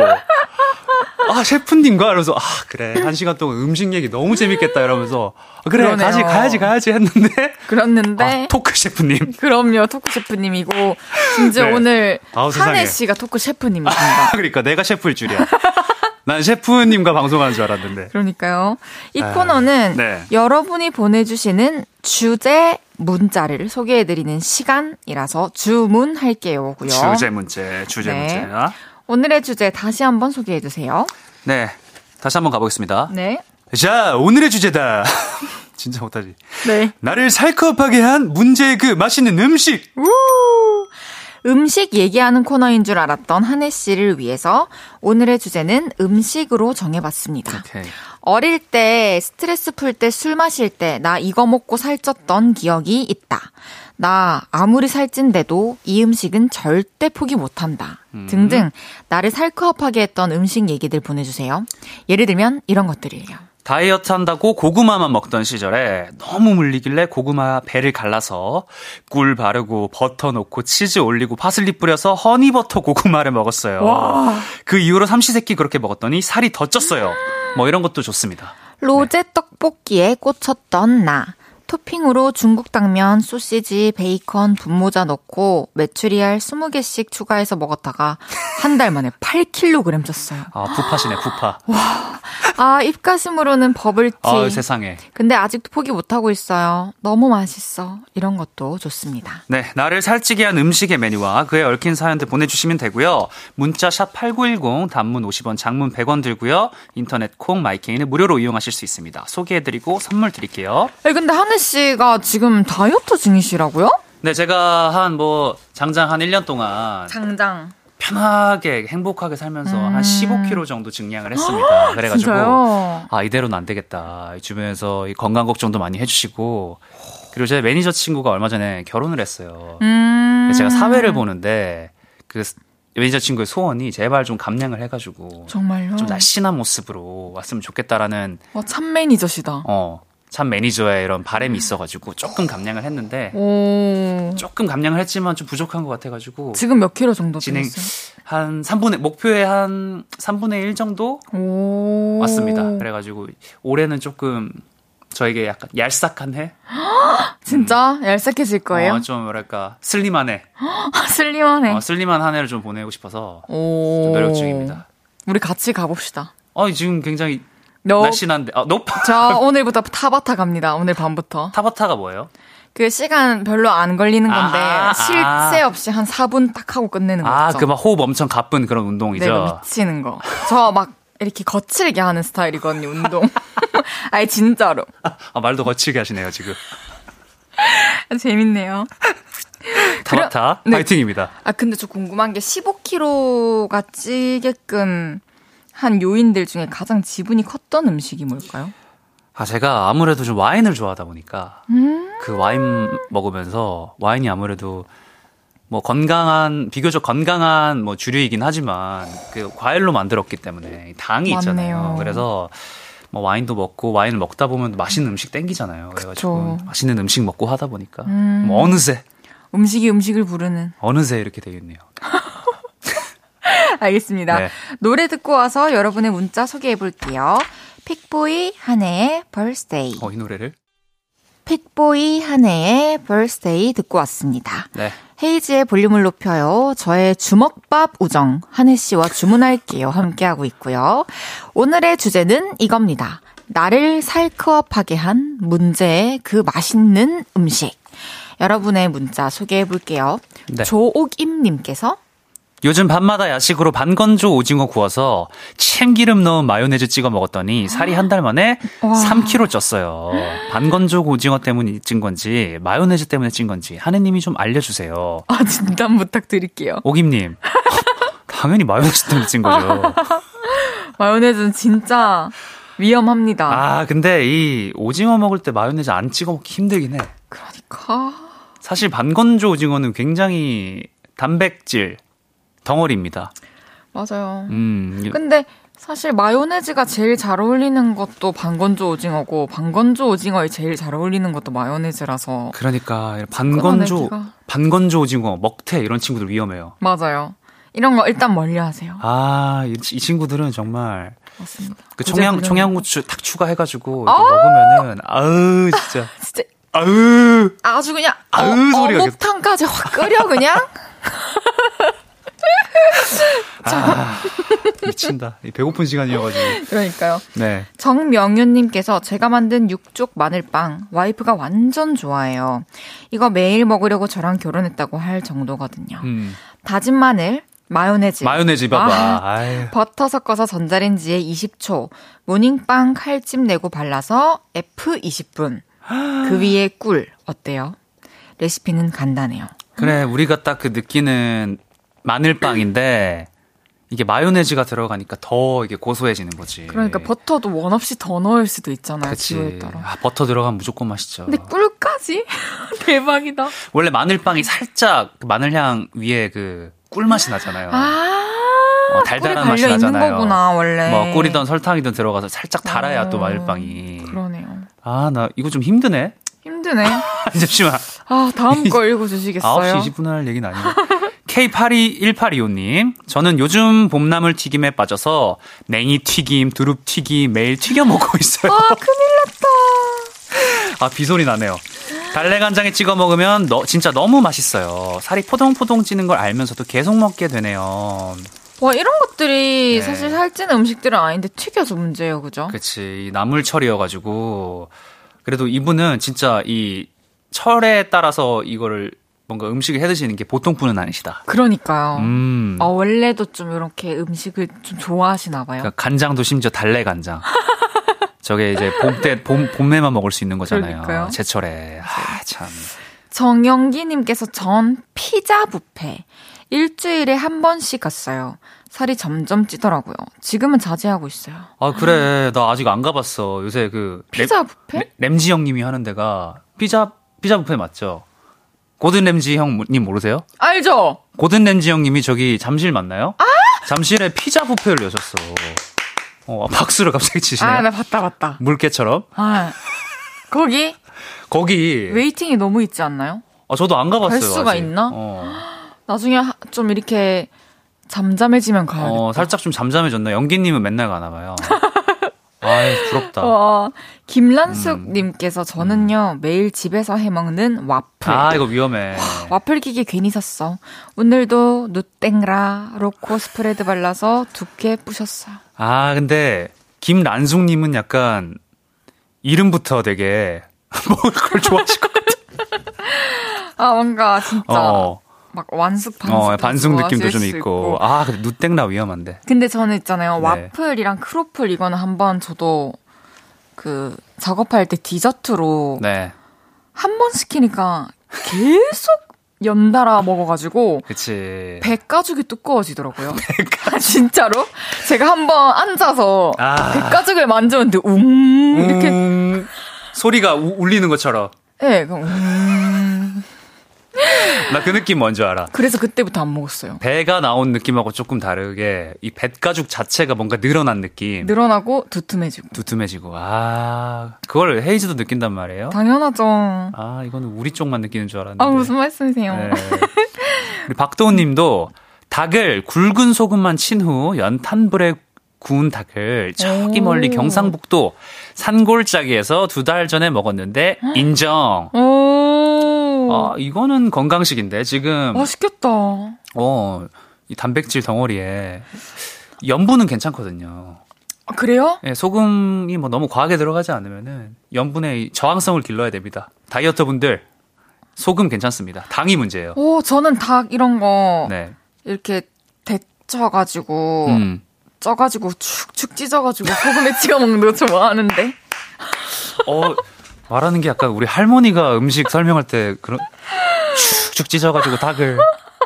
Speaker 3: 아, 셰프님과? 이러면서, 아, 그래. 한 시간 동안 음식 얘기 너무 재밌겠다. 이러면서, 아, 그래,
Speaker 1: 그러네요.
Speaker 3: 가지, 가야지, 가야지 했는데.
Speaker 1: 그랬는데
Speaker 3: 아, 토크 셰프님.
Speaker 1: 그럼요 토크 셰프님이고 심지어
Speaker 3: 네.
Speaker 1: 오늘
Speaker 3: 아우.
Speaker 1: 한혜 씨가 토크 셰프님이십니다.
Speaker 3: 그러니까 내가 셰프일 줄이야. 난 셰프님과 방송하는 줄 알았는데.
Speaker 1: 그러니까요. 이
Speaker 3: 아,
Speaker 1: 코너는
Speaker 3: 네.
Speaker 1: 여러분이 보내주시는 주제 문자를 소개해드리는 시간이라서 주문할게요고요.
Speaker 3: 주제 문제, 주제
Speaker 1: 네.
Speaker 3: 문제.
Speaker 1: 오늘의 주제 다시 한번 소개해주세요.
Speaker 3: 네. 다시 한번 가보겠습니다.
Speaker 1: 네.
Speaker 4: 자, 오늘의 주제다. 진짜 못하지.
Speaker 1: 네.
Speaker 4: 나를 살컵하게 한 문제의 그 맛있는 음식.
Speaker 1: 우! 음식 얘기하는 코너인 줄 알았던 한혜 씨를 위해서 오늘의 주제는 음식으로 정해봤습니다.
Speaker 3: 오케이.
Speaker 1: 어릴 때 스트레스 풀 때 술 마실 때 나 이거 먹고 살쪘던 기억이 있다. 나 아무리 살찐데도 이 음식은 절대 포기 못한다. 등등 나를 살크업하게 했던 음식 얘기들 보내주세요. 예를 들면 이런 것들이에요.
Speaker 3: 다이어트 한다고 고구마만 먹던 시절에 너무 물리길래 고구마 배를 갈라서 꿀 바르고 버터 넣고 치즈 올리고 파슬리 뿌려서 허니버터 고구마를 먹었어요. 그 이후로 삼시세끼 그렇게 먹었더니 살이 더 쪘어요. 뭐 이런 것도 좋습니다.
Speaker 1: 로제 떡볶이에 꽂혔던 나. 토핑으로 중국 당면, 소시지, 베이컨, 분모자 넣고 메추리알 20개씩 추가해서 먹었다가 한 달 만에 8kg 쪘어요.
Speaker 3: 아, 부파시네, 부파.
Speaker 1: 아, 입가심으로는 버블티.
Speaker 3: 아, 세상에.
Speaker 1: 근데 아직도 포기 못 하고 있어요. 너무 맛있어. 이런 것도 좋습니다.
Speaker 3: 네, 나를 살찌게 한 음식의 메뉴와 그에 얽힌 사연들 보내 주시면 되고요. 문자 샵 8910, 단문 50원, 장문 100원 들고요. 인터넷 콩, 마이케이는 무료로 이용하실 수 있습니다. 소개해 드리고 선물 드릴게요.
Speaker 1: 에 근데 하늘 씨가 지금 다이어트 중이시라고요?
Speaker 3: 네, 제가 한 뭐, 장장 한 1년 동안
Speaker 1: 장장.
Speaker 3: 편하게 행복하게 살면서
Speaker 1: 음.
Speaker 3: 한 15kg 정도 증량을 했습니다. 그래 가지고
Speaker 1: 진짜요?
Speaker 3: 아 이대로는 안 되겠다. 이 주변에서 이 건강 걱정도 많이 해 주시고 그리고 제 매니저 친구가 얼마 전에 결혼을 했어요.
Speaker 1: 음.
Speaker 3: 제가 사회를 보는데 그 매니저 친구의 소원이 제발 좀 감량을 해가지고
Speaker 1: 정말요?
Speaker 3: 좀 날씬한 모습으로 왔으면 좋겠다라는
Speaker 1: 와, 참 매니저시다.
Speaker 3: 어 참 매니저의 이런 바람이 있어가지고 조금 감량을 했는데
Speaker 1: 오.
Speaker 3: 조금 감량을 했지만 좀 부족한 것 같아가지고
Speaker 1: 지금 몇 킬로 정도
Speaker 3: 진행? 한 3분의 목표의 한 3분의 1 정도
Speaker 1: 오.
Speaker 3: 왔습니다. 그래가지고 올해는 조금 저에게 약간 얄싹한 해,
Speaker 1: 진짜 얄싹해질 거예요?
Speaker 3: 어, 좀 뭐랄까 슬림한 해,
Speaker 1: 아, 슬림하네.
Speaker 3: 어, 슬림한 한 해를 좀 보내고 싶어서
Speaker 1: 오.
Speaker 3: 좀 노력 중입니다.
Speaker 1: 우리 같이 가봅시다.
Speaker 3: 어 지금 굉장히
Speaker 1: 너,
Speaker 3: 날씬한데, 아,
Speaker 1: 노저 오늘부터 타바타 갑니다. 오늘 밤부터.
Speaker 3: 타바타가 뭐예요?
Speaker 1: 그 시간 별로 안 걸리는 건데
Speaker 3: 아,
Speaker 1: 쉴
Speaker 3: 아.
Speaker 1: 새 없이 한 4분 딱 하고 끝내는 거
Speaker 3: 아. 그 막 호흡 엄청 가쁜 그런 운동이죠.
Speaker 1: 내가 미치는 거. 저 막 이렇게 거칠게 하는 스타일이거든요, 운동. 아니 진짜로.
Speaker 3: 아, 말도 거칠게 하시네요 지금.
Speaker 1: 재밌네요.
Speaker 3: 타바타
Speaker 1: 네.
Speaker 3: 파이팅입니다.
Speaker 1: 아 근데 저 궁금한 게 15kg가 찌게끔 한 요인들 중에 가장 지분이 컸던 음식이 뭘까요?
Speaker 3: 아 제가 아무래도 좀 와인을 좋아하다 보니까
Speaker 1: 음.
Speaker 3: 그 와인 먹으면서 와인이 아무래도 뭐 건강한 비교적 건강한 뭐 주류이긴 하지만 그 과일로 만들었기 때문에 당이 있잖아요.
Speaker 1: 맞네요.
Speaker 3: 그래서 뭐 와인도 먹고 와인을 먹다 보면 맛있는 음식 땡기잖아요. 그래가지고
Speaker 1: 그쵸.
Speaker 3: 맛있는 음식 먹고 하다 보니까
Speaker 1: 음.
Speaker 3: 뭐 어느새
Speaker 1: 음식이 음식을 부르는.
Speaker 3: 어느새 이렇게 되겠네요.
Speaker 1: 알겠습니다.
Speaker 3: 네.
Speaker 1: 노래 듣고 와서 여러분의 문자 소개해 볼게요. 픽보이 한해의 birthday.
Speaker 3: 어이 노래를
Speaker 1: 픽보이 한해의 birthday 듣고 왔습니다.
Speaker 3: 네.
Speaker 1: 헤이지의 볼륨을 높여요. 저의 주먹밥 우정 한혜 씨와 주문할게요. 함께하고 있고요. 오늘의 주제는 이겁니다. 나를 살크업하게 한 문제의 그 맛있는 음식. 여러분의 문자 소개해 볼게요.
Speaker 3: 네.
Speaker 1: 조옥임님께서
Speaker 3: 요즘 밤마다 야식으로 반건조 오징어 구워서 참기름 넣은 마요네즈 찍어 먹었더니 살이 한 달 만에
Speaker 1: 와.
Speaker 3: 3kg 쪘어요. 반건조 오징어 때문에 찐 건지 마요네즈 때문에 찐 건지 하느님이 좀 알려주세요.
Speaker 1: 아 진단 부탁드릴게요.
Speaker 3: 오김님 당연히 마요네즈 때문에 찐 거죠.
Speaker 1: 마요네즈는 진짜 위험합니다.
Speaker 3: 아 근데 이 오징어 먹을 때 마요네즈 안 찍어 먹기 힘들긴 해.
Speaker 1: 그러니까
Speaker 3: 사실 반건조 오징어는 굉장히 단백질 덩어리입니다.
Speaker 1: 맞아요.
Speaker 3: 음, 이-
Speaker 1: 근데 사실 마요네즈가 제일 잘 어울리는 것도 반건조 오징어고 반건조 오징어에 제일 잘 어울리는 것도 마요네즈라서
Speaker 3: 그러니까 반건조. 반건조 오징어 먹태 이런 친구들 위험해요.
Speaker 1: 맞아요. 이런 거 일단 멀리하세요.
Speaker 3: 아, 이, 이 친구들은 정말
Speaker 1: 맞습니다.
Speaker 3: 그 청양. 청양고추 탁 추가해 가지고 이렇게 먹으면은 아우 진짜
Speaker 1: 진짜
Speaker 3: 아우
Speaker 1: 아주 그냥
Speaker 3: 아으
Speaker 1: 어,
Speaker 3: 소리가
Speaker 1: 어묵탕까지 확 끓여 그냥.
Speaker 3: 미친다. 이 배고픈 시간이어가지고.
Speaker 1: 그러니까요.
Speaker 3: 네.
Speaker 1: 정명윤님께서 제가 만든 육쪽 마늘빵 와이프가 완전 좋아해요. 이거 매일 먹으려고 저랑 결혼했다고 할 정도거든요.
Speaker 3: 음.
Speaker 1: 다진 마늘, 마요네즈.
Speaker 3: 마요네즈 봐봐. 아,
Speaker 1: 버터 섞어서 전자레인지에 20초. 모닝빵 칼집 내고 발라서 F20분. 그 위에 꿀. 어때요? 레시피는 간단해요.
Speaker 3: 그래, 우리가 딱 그 느끼는 마늘빵인데 이게 마요네즈가 들어가니까 더 이게 고소해지는 거지.
Speaker 1: 그러니까 버터도 원 없이 더 넣을 수도 있잖아요.
Speaker 3: 그치.
Speaker 1: 따라.
Speaker 3: 아, 버터 들어가면 무조건 맛있죠.
Speaker 1: 근데 꿀까지? 대박이다.
Speaker 3: 원래 마늘빵이 살짝 그 마늘향 위에 그 꿀맛이 나잖아요.
Speaker 1: 아.
Speaker 3: 어, 달달한 맛이 나잖아요.
Speaker 1: 있는 거구나, 원래.
Speaker 3: 뭐 꿀이든 설탕이든 들어가서 살짝 달아야 또 마늘빵이.
Speaker 1: 그러네요.
Speaker 3: 아, 나 이거 좀 힘드네.
Speaker 1: 힘드네.
Speaker 3: 잠시만.
Speaker 1: 아, 다음 거 읽어 주시겠어요?
Speaker 3: 9시 20분 할 얘기는 아니고. K821825님, 저는 요즘 봄나물 튀김에 빠져서 냉이 튀김, 두릅 튀김 매일 튀겨 먹고 있어요.
Speaker 1: 아, 큰일 났다.
Speaker 3: 아, 비소리 나네요. 달래간장에 찍어 먹으면 너, 진짜 너무 맛있어요. 살이 포동포동 찌는 걸 알면서도 계속 먹게 되네요.
Speaker 1: 와, 이런 것들이
Speaker 3: 네.
Speaker 1: 사실 살찌는 음식들은 아닌데 튀겨서 문제예요, 그죠?
Speaker 3: 그치. 이 나물철이어가지고. 그래도 이분은 진짜 이 철에 따라서 이거를 뭔가 음식을 해 드시는 게 보통 분은 아니시다.
Speaker 1: 그러니까요.
Speaker 3: 음.
Speaker 1: 아, 원래도 좀 이렇게 음식을 좀 좋아하시나 봐요.
Speaker 3: 그러니까 간장도 심지어 달래 간장. 저게 이제 봄 때, 봄, 봄에만 먹을 수 있는 거잖아요.
Speaker 1: 그러니까요.
Speaker 3: 제철에. 아, 참.
Speaker 1: 정영기님께서 전 피자 뷔페 일주일에 한 번씩 갔어요. 살이 점점 찌더라고요. 지금은 자제하고 있어요.
Speaker 3: 아, 그래. 나 아직 안 가봤어. 요새 그.
Speaker 1: 피자
Speaker 3: 램,
Speaker 1: 뷔페?
Speaker 3: 램- 램지 형님이 하는 데가 피자, 피자 뷔페 맞죠? 고든 램지 형님 모르세요?
Speaker 1: 알죠?
Speaker 3: 고든 램지 형님이 저기 잠실 맞나요? 잠실에 피자 뷔페를 여셨어. 어, 박수를 갑자기 치시네요.
Speaker 1: 아, 나 봤다, 봤다.
Speaker 3: 물개처럼.
Speaker 1: 아, 거기
Speaker 3: 거기.
Speaker 1: 웨이팅이 너무 있지 않나요?
Speaker 3: 어, 저도 안 가봤어요.
Speaker 1: 갈 수가
Speaker 3: 아직.
Speaker 1: 있나?
Speaker 3: 어.
Speaker 1: 나중에 하- 좀 이렇게 잠잠해지면 가야겠다.
Speaker 3: 어, 살짝 좀 잠잠해졌나? 연기님은 맨날 가나 봐요. 아이, 부럽다.
Speaker 1: 와, 김란숙님께서 저는요 매일 집에서 해 먹는 와플.
Speaker 3: 음. 아, 이거 위험해.
Speaker 1: 와플 기계 괜히 샀어. 오늘도 누땡라 초코 스프레드 발라서 두 개 부셨어요.
Speaker 3: 아, 근데, 김란숙님은 약간, 이름부터 되게, 먹을 걸 좋아하실 것 같아.
Speaker 1: 아 뭔가 진짜
Speaker 3: 어,
Speaker 1: 막 완숙 반숙
Speaker 3: 어, 반숙 느낌도
Speaker 1: 좀수
Speaker 3: 있고. 아, 근데 누땡라 위험한데.
Speaker 1: 근데 저는 있잖아요
Speaker 3: 네.
Speaker 1: 와플이랑 크로플 이거는 한번 저도 그 작업할 때 디저트로
Speaker 3: 네.
Speaker 1: 한 번 시키니까 계속 연달아 먹어가지고
Speaker 3: 그치.
Speaker 1: 배 가죽이 두꺼워지더라고요. 진짜로? 제가 한번 앉아서
Speaker 3: 아.
Speaker 1: 배 가죽을 만졌는데 웅 이렇게
Speaker 3: 음, 소리가 우- 울리는 것처럼.
Speaker 1: 예, 그 웅.
Speaker 3: 나 그 느낌 뭔지 알아.
Speaker 1: 그래서 그때부터 안 먹었어요.
Speaker 3: 배가 나온 느낌하고 조금 다르게 이 뱃가죽 자체가 뭔가 늘어난 느낌.
Speaker 1: 늘어나고 두툼해지고.
Speaker 3: 두툼해지고. 아, 그걸 헤이즈도 느낀단 말이에요?
Speaker 1: 당연하죠.
Speaker 3: 아, 이거는 우리 쪽만 느끼는 줄 알았는데.
Speaker 1: 아 무슨 말씀이세요?
Speaker 3: 네. 우리 박도훈 님도 닭을 굵은 소금만 친 후 연탄불에 구운 닭을 저기
Speaker 1: 오.
Speaker 3: 멀리 경상북도 산골짜기에서 두 달 전에 먹었는데 인정.
Speaker 1: 오.
Speaker 3: 아, 이거는 건강식인데 지금
Speaker 1: 맛있겠다.
Speaker 3: 어, 이 단백질 덩어리에 염분은 괜찮거든요.
Speaker 1: 아, 그래요?
Speaker 3: 예, 소금이 뭐 너무 과하게 들어가지 않으면은 염분의 이 저항성을 길러야 됩니다. 다이어터 분들 소금 괜찮습니다. 당이 문제예요.
Speaker 1: 오, 저는 닭 이런 거
Speaker 3: 네.
Speaker 1: 이렇게 데쳐가지고
Speaker 3: 음.
Speaker 1: 쪄가지고 축축 찢어가지고 소금에 찍어 먹는 거 좋아하는데.
Speaker 3: 어, 말하는 게 약간 우리 할머니가 음식 설명할 때 그런 축축 찢어가지고 닭을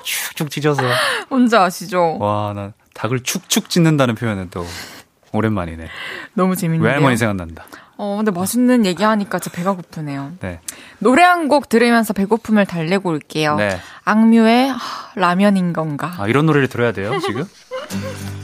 Speaker 3: 축축 찢어서
Speaker 1: 뭔지 아시죠?
Speaker 3: 와, 나 닭을 축축 찢는다는 표현은 또 오랜만이네.
Speaker 1: 너무 재밌는데요.
Speaker 3: 외할머니 생각난다.
Speaker 1: 어, 근데 맛있는 얘기하니까 진짜 배가 고프네요.
Speaker 3: 네.
Speaker 1: 노래 한 곡 들으면서 배고픔을 달래고 올게요.
Speaker 3: 네.
Speaker 1: 악뮤의 하, 라면인 건가?
Speaker 3: 아, 이런 노래를 들어야 돼요, 지금?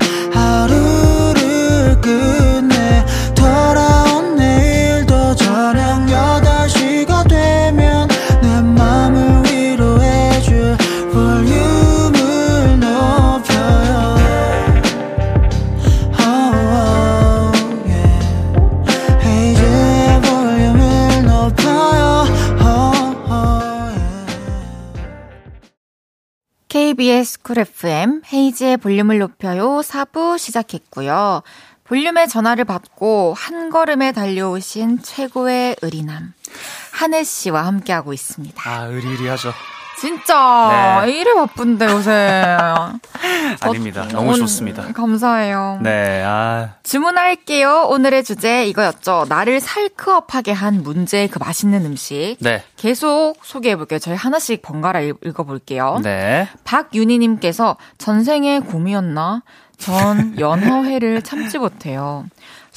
Speaker 1: KBS 쿨 FM 헤이지의 볼륨을 높여요 4부 시작했고요. 볼륨의 전화를 받고 한 걸음에 달려오신 최고의 의리남 한혜 씨와 함께하고 있습니다.
Speaker 3: 아, 의리의리하죠.
Speaker 1: 진짜
Speaker 3: 네.
Speaker 1: 이래 바쁜데 요새.
Speaker 3: 아닙니다. 너무
Speaker 1: 오늘
Speaker 3: 좋습니다.
Speaker 1: 감사해요.
Speaker 3: 네, 아,
Speaker 1: 주문할게요. 오늘의 주제 이거였죠. 나를 살크업하게 한 문제의 그 맛있는 음식.
Speaker 3: 네.
Speaker 1: 계속 소개해 볼게요. 저희 하나씩 번갈아 읽- 읽어볼게요.
Speaker 3: 네.
Speaker 1: 박윤희 님께서 전생에 곰이었나? 전 연어회를 참지 못해요.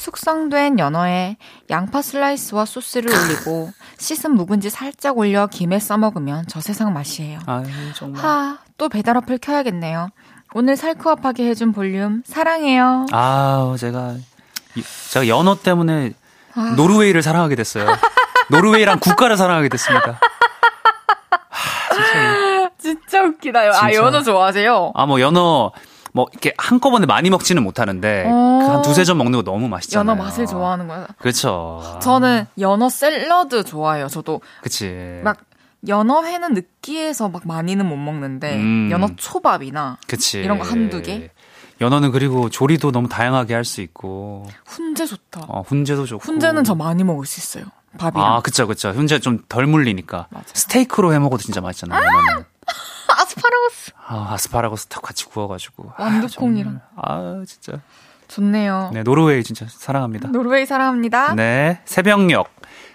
Speaker 1: 숙성된 연어에 양파 슬라이스와 소스를 올리고 씻은 묵은지 살짝 올려 김에 싸먹으면 저 세상 맛이에요.
Speaker 3: 아, 정말.
Speaker 1: 하, 또 배달 어플 켜야겠네요. 오늘 살크업하게 해준 볼륨 사랑해요.
Speaker 3: 아, 제가 이- 제가 연어 때문에
Speaker 1: 아.
Speaker 3: 노르웨이를 사랑하게 됐어요. 노르웨이란 국가를 사랑하게 됐습니다.
Speaker 1: 진짜 웃기다. 요 아,
Speaker 3: 진짜.
Speaker 1: 연어 좋아하세요?
Speaker 3: 아, 뭐 연어 뭐 이렇게 한꺼번에 많이 먹지는 못하는데
Speaker 1: 어.
Speaker 3: 그한 두세 점 먹는 거 너무 맛있잖아요.
Speaker 1: 연어 맛을 좋아하는 거예요.
Speaker 3: 그렇죠.
Speaker 1: 저는 연어 샐러드 좋아해요. 저도
Speaker 3: 그치.
Speaker 1: 막 연어 회는 느끼해서 막 많이는 못 먹는데
Speaker 3: 음.
Speaker 1: 연어 초밥이나
Speaker 3: 그치.
Speaker 1: 이런 거 한두 개?
Speaker 3: 연어는 그리고 조리도 너무 다양하게 할 수 있고
Speaker 1: 훈제 좋다.
Speaker 3: 어, 훈제도 좋고.
Speaker 1: 훈제는 저 많이 먹을 수 있어요. 밥이랑.
Speaker 3: 아, 그쵸, 그쵸. 훈제 좀 덜 물리니까.
Speaker 1: 맞아요.
Speaker 3: 스테이크로 해 먹어도 진짜 맛있잖아요. 연어는.
Speaker 1: 아스파라거스
Speaker 3: 아, 아스파라거스 딱 같이 구워가지고. 아,
Speaker 1: 완두콩이랑.
Speaker 3: 정말. 아, 진짜.
Speaker 1: 좋네요.
Speaker 3: 네, 노르웨이 진짜 사랑합니다.
Speaker 1: 노르웨이 사랑합니다.
Speaker 3: 네, 새벽녘.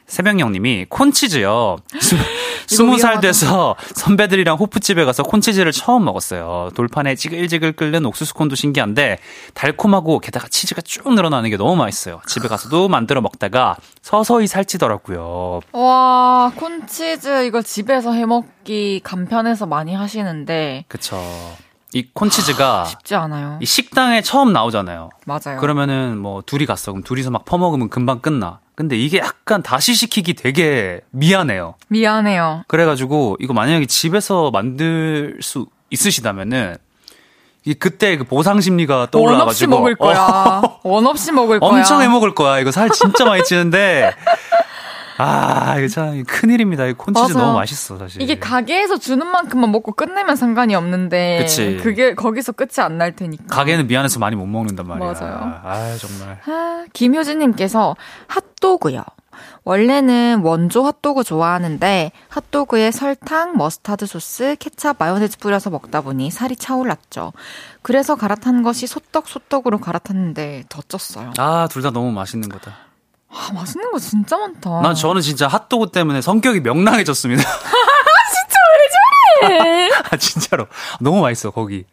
Speaker 3: 새벽녘님이 콘치즈요. 스무 살. 돼서 선배들이랑 호프집에 가서 콘치즈를 처음 먹었어요. 돌판에 지글지글 끓는 옥수수 콘도 신기한데 달콤하고 게다가 치즈가 쭉 늘어나는 게 너무 맛있어요. 집에 가서도 만들어 먹다가 서서히 살찌더라고요.
Speaker 1: 와, 콘치즈 이거 집에서 해 먹기 간편해서 많이 하시는데
Speaker 3: 그쵸. 이 콘치즈가
Speaker 1: 쉽지 않아요.
Speaker 3: 이 식당에 처음 나오잖아요.
Speaker 1: 맞아요.
Speaker 3: 그러면은 뭐 둘이 갔어. 그럼 둘이서 막 퍼먹으면 금방 끝나. 근데 이게 약간 다시 시키기 되게 미안해요.
Speaker 1: 미안해요.
Speaker 3: 그래가지고 이거 만약에 집에서 만들 수 있으시다면은 이 그때 그 보상 심리가
Speaker 1: 원
Speaker 3: 떠올라가지고
Speaker 1: 없이 먹을 거야.
Speaker 3: 어,
Speaker 1: 원 없이 먹을 거야.
Speaker 3: 엄청 해 먹을 거야. 이거 살 진짜 많이 찌는데 아 이거 참 큰일입니다. 이 콘치즈
Speaker 1: 맞아요.
Speaker 3: 너무 맛있어 사실.
Speaker 1: 이게 가게에서 주는 만큼만 먹고 끝내면 상관이 없는데
Speaker 3: 그치.
Speaker 1: 그게 거기서 끝이 안 날 테니까.
Speaker 3: 가게는 미안해서 많이 못 먹는단 말이야.
Speaker 1: 맞아요.
Speaker 3: 아 정말.
Speaker 1: 아, 김효진님께서 핫도그요. 원래는 원조 핫도그 좋아하는데 핫도그에 설탕, 머스타드 소스, 케찹, 마요네즈 뿌려서 먹다 보니 살이 차올랐죠. 그래서 갈아탄 것이 소떡 소떡으로 갈아탔는데 더 쪘어요.
Speaker 3: 아 둘 다 너무 맛있는 거다.
Speaker 1: 아, 맛있는 거 진짜 많다.
Speaker 3: 난 저는 진짜 핫도그 때문에 성격이 명랑해졌습니다.
Speaker 1: 네.
Speaker 3: 아 진짜로 너무 맛있어 거기.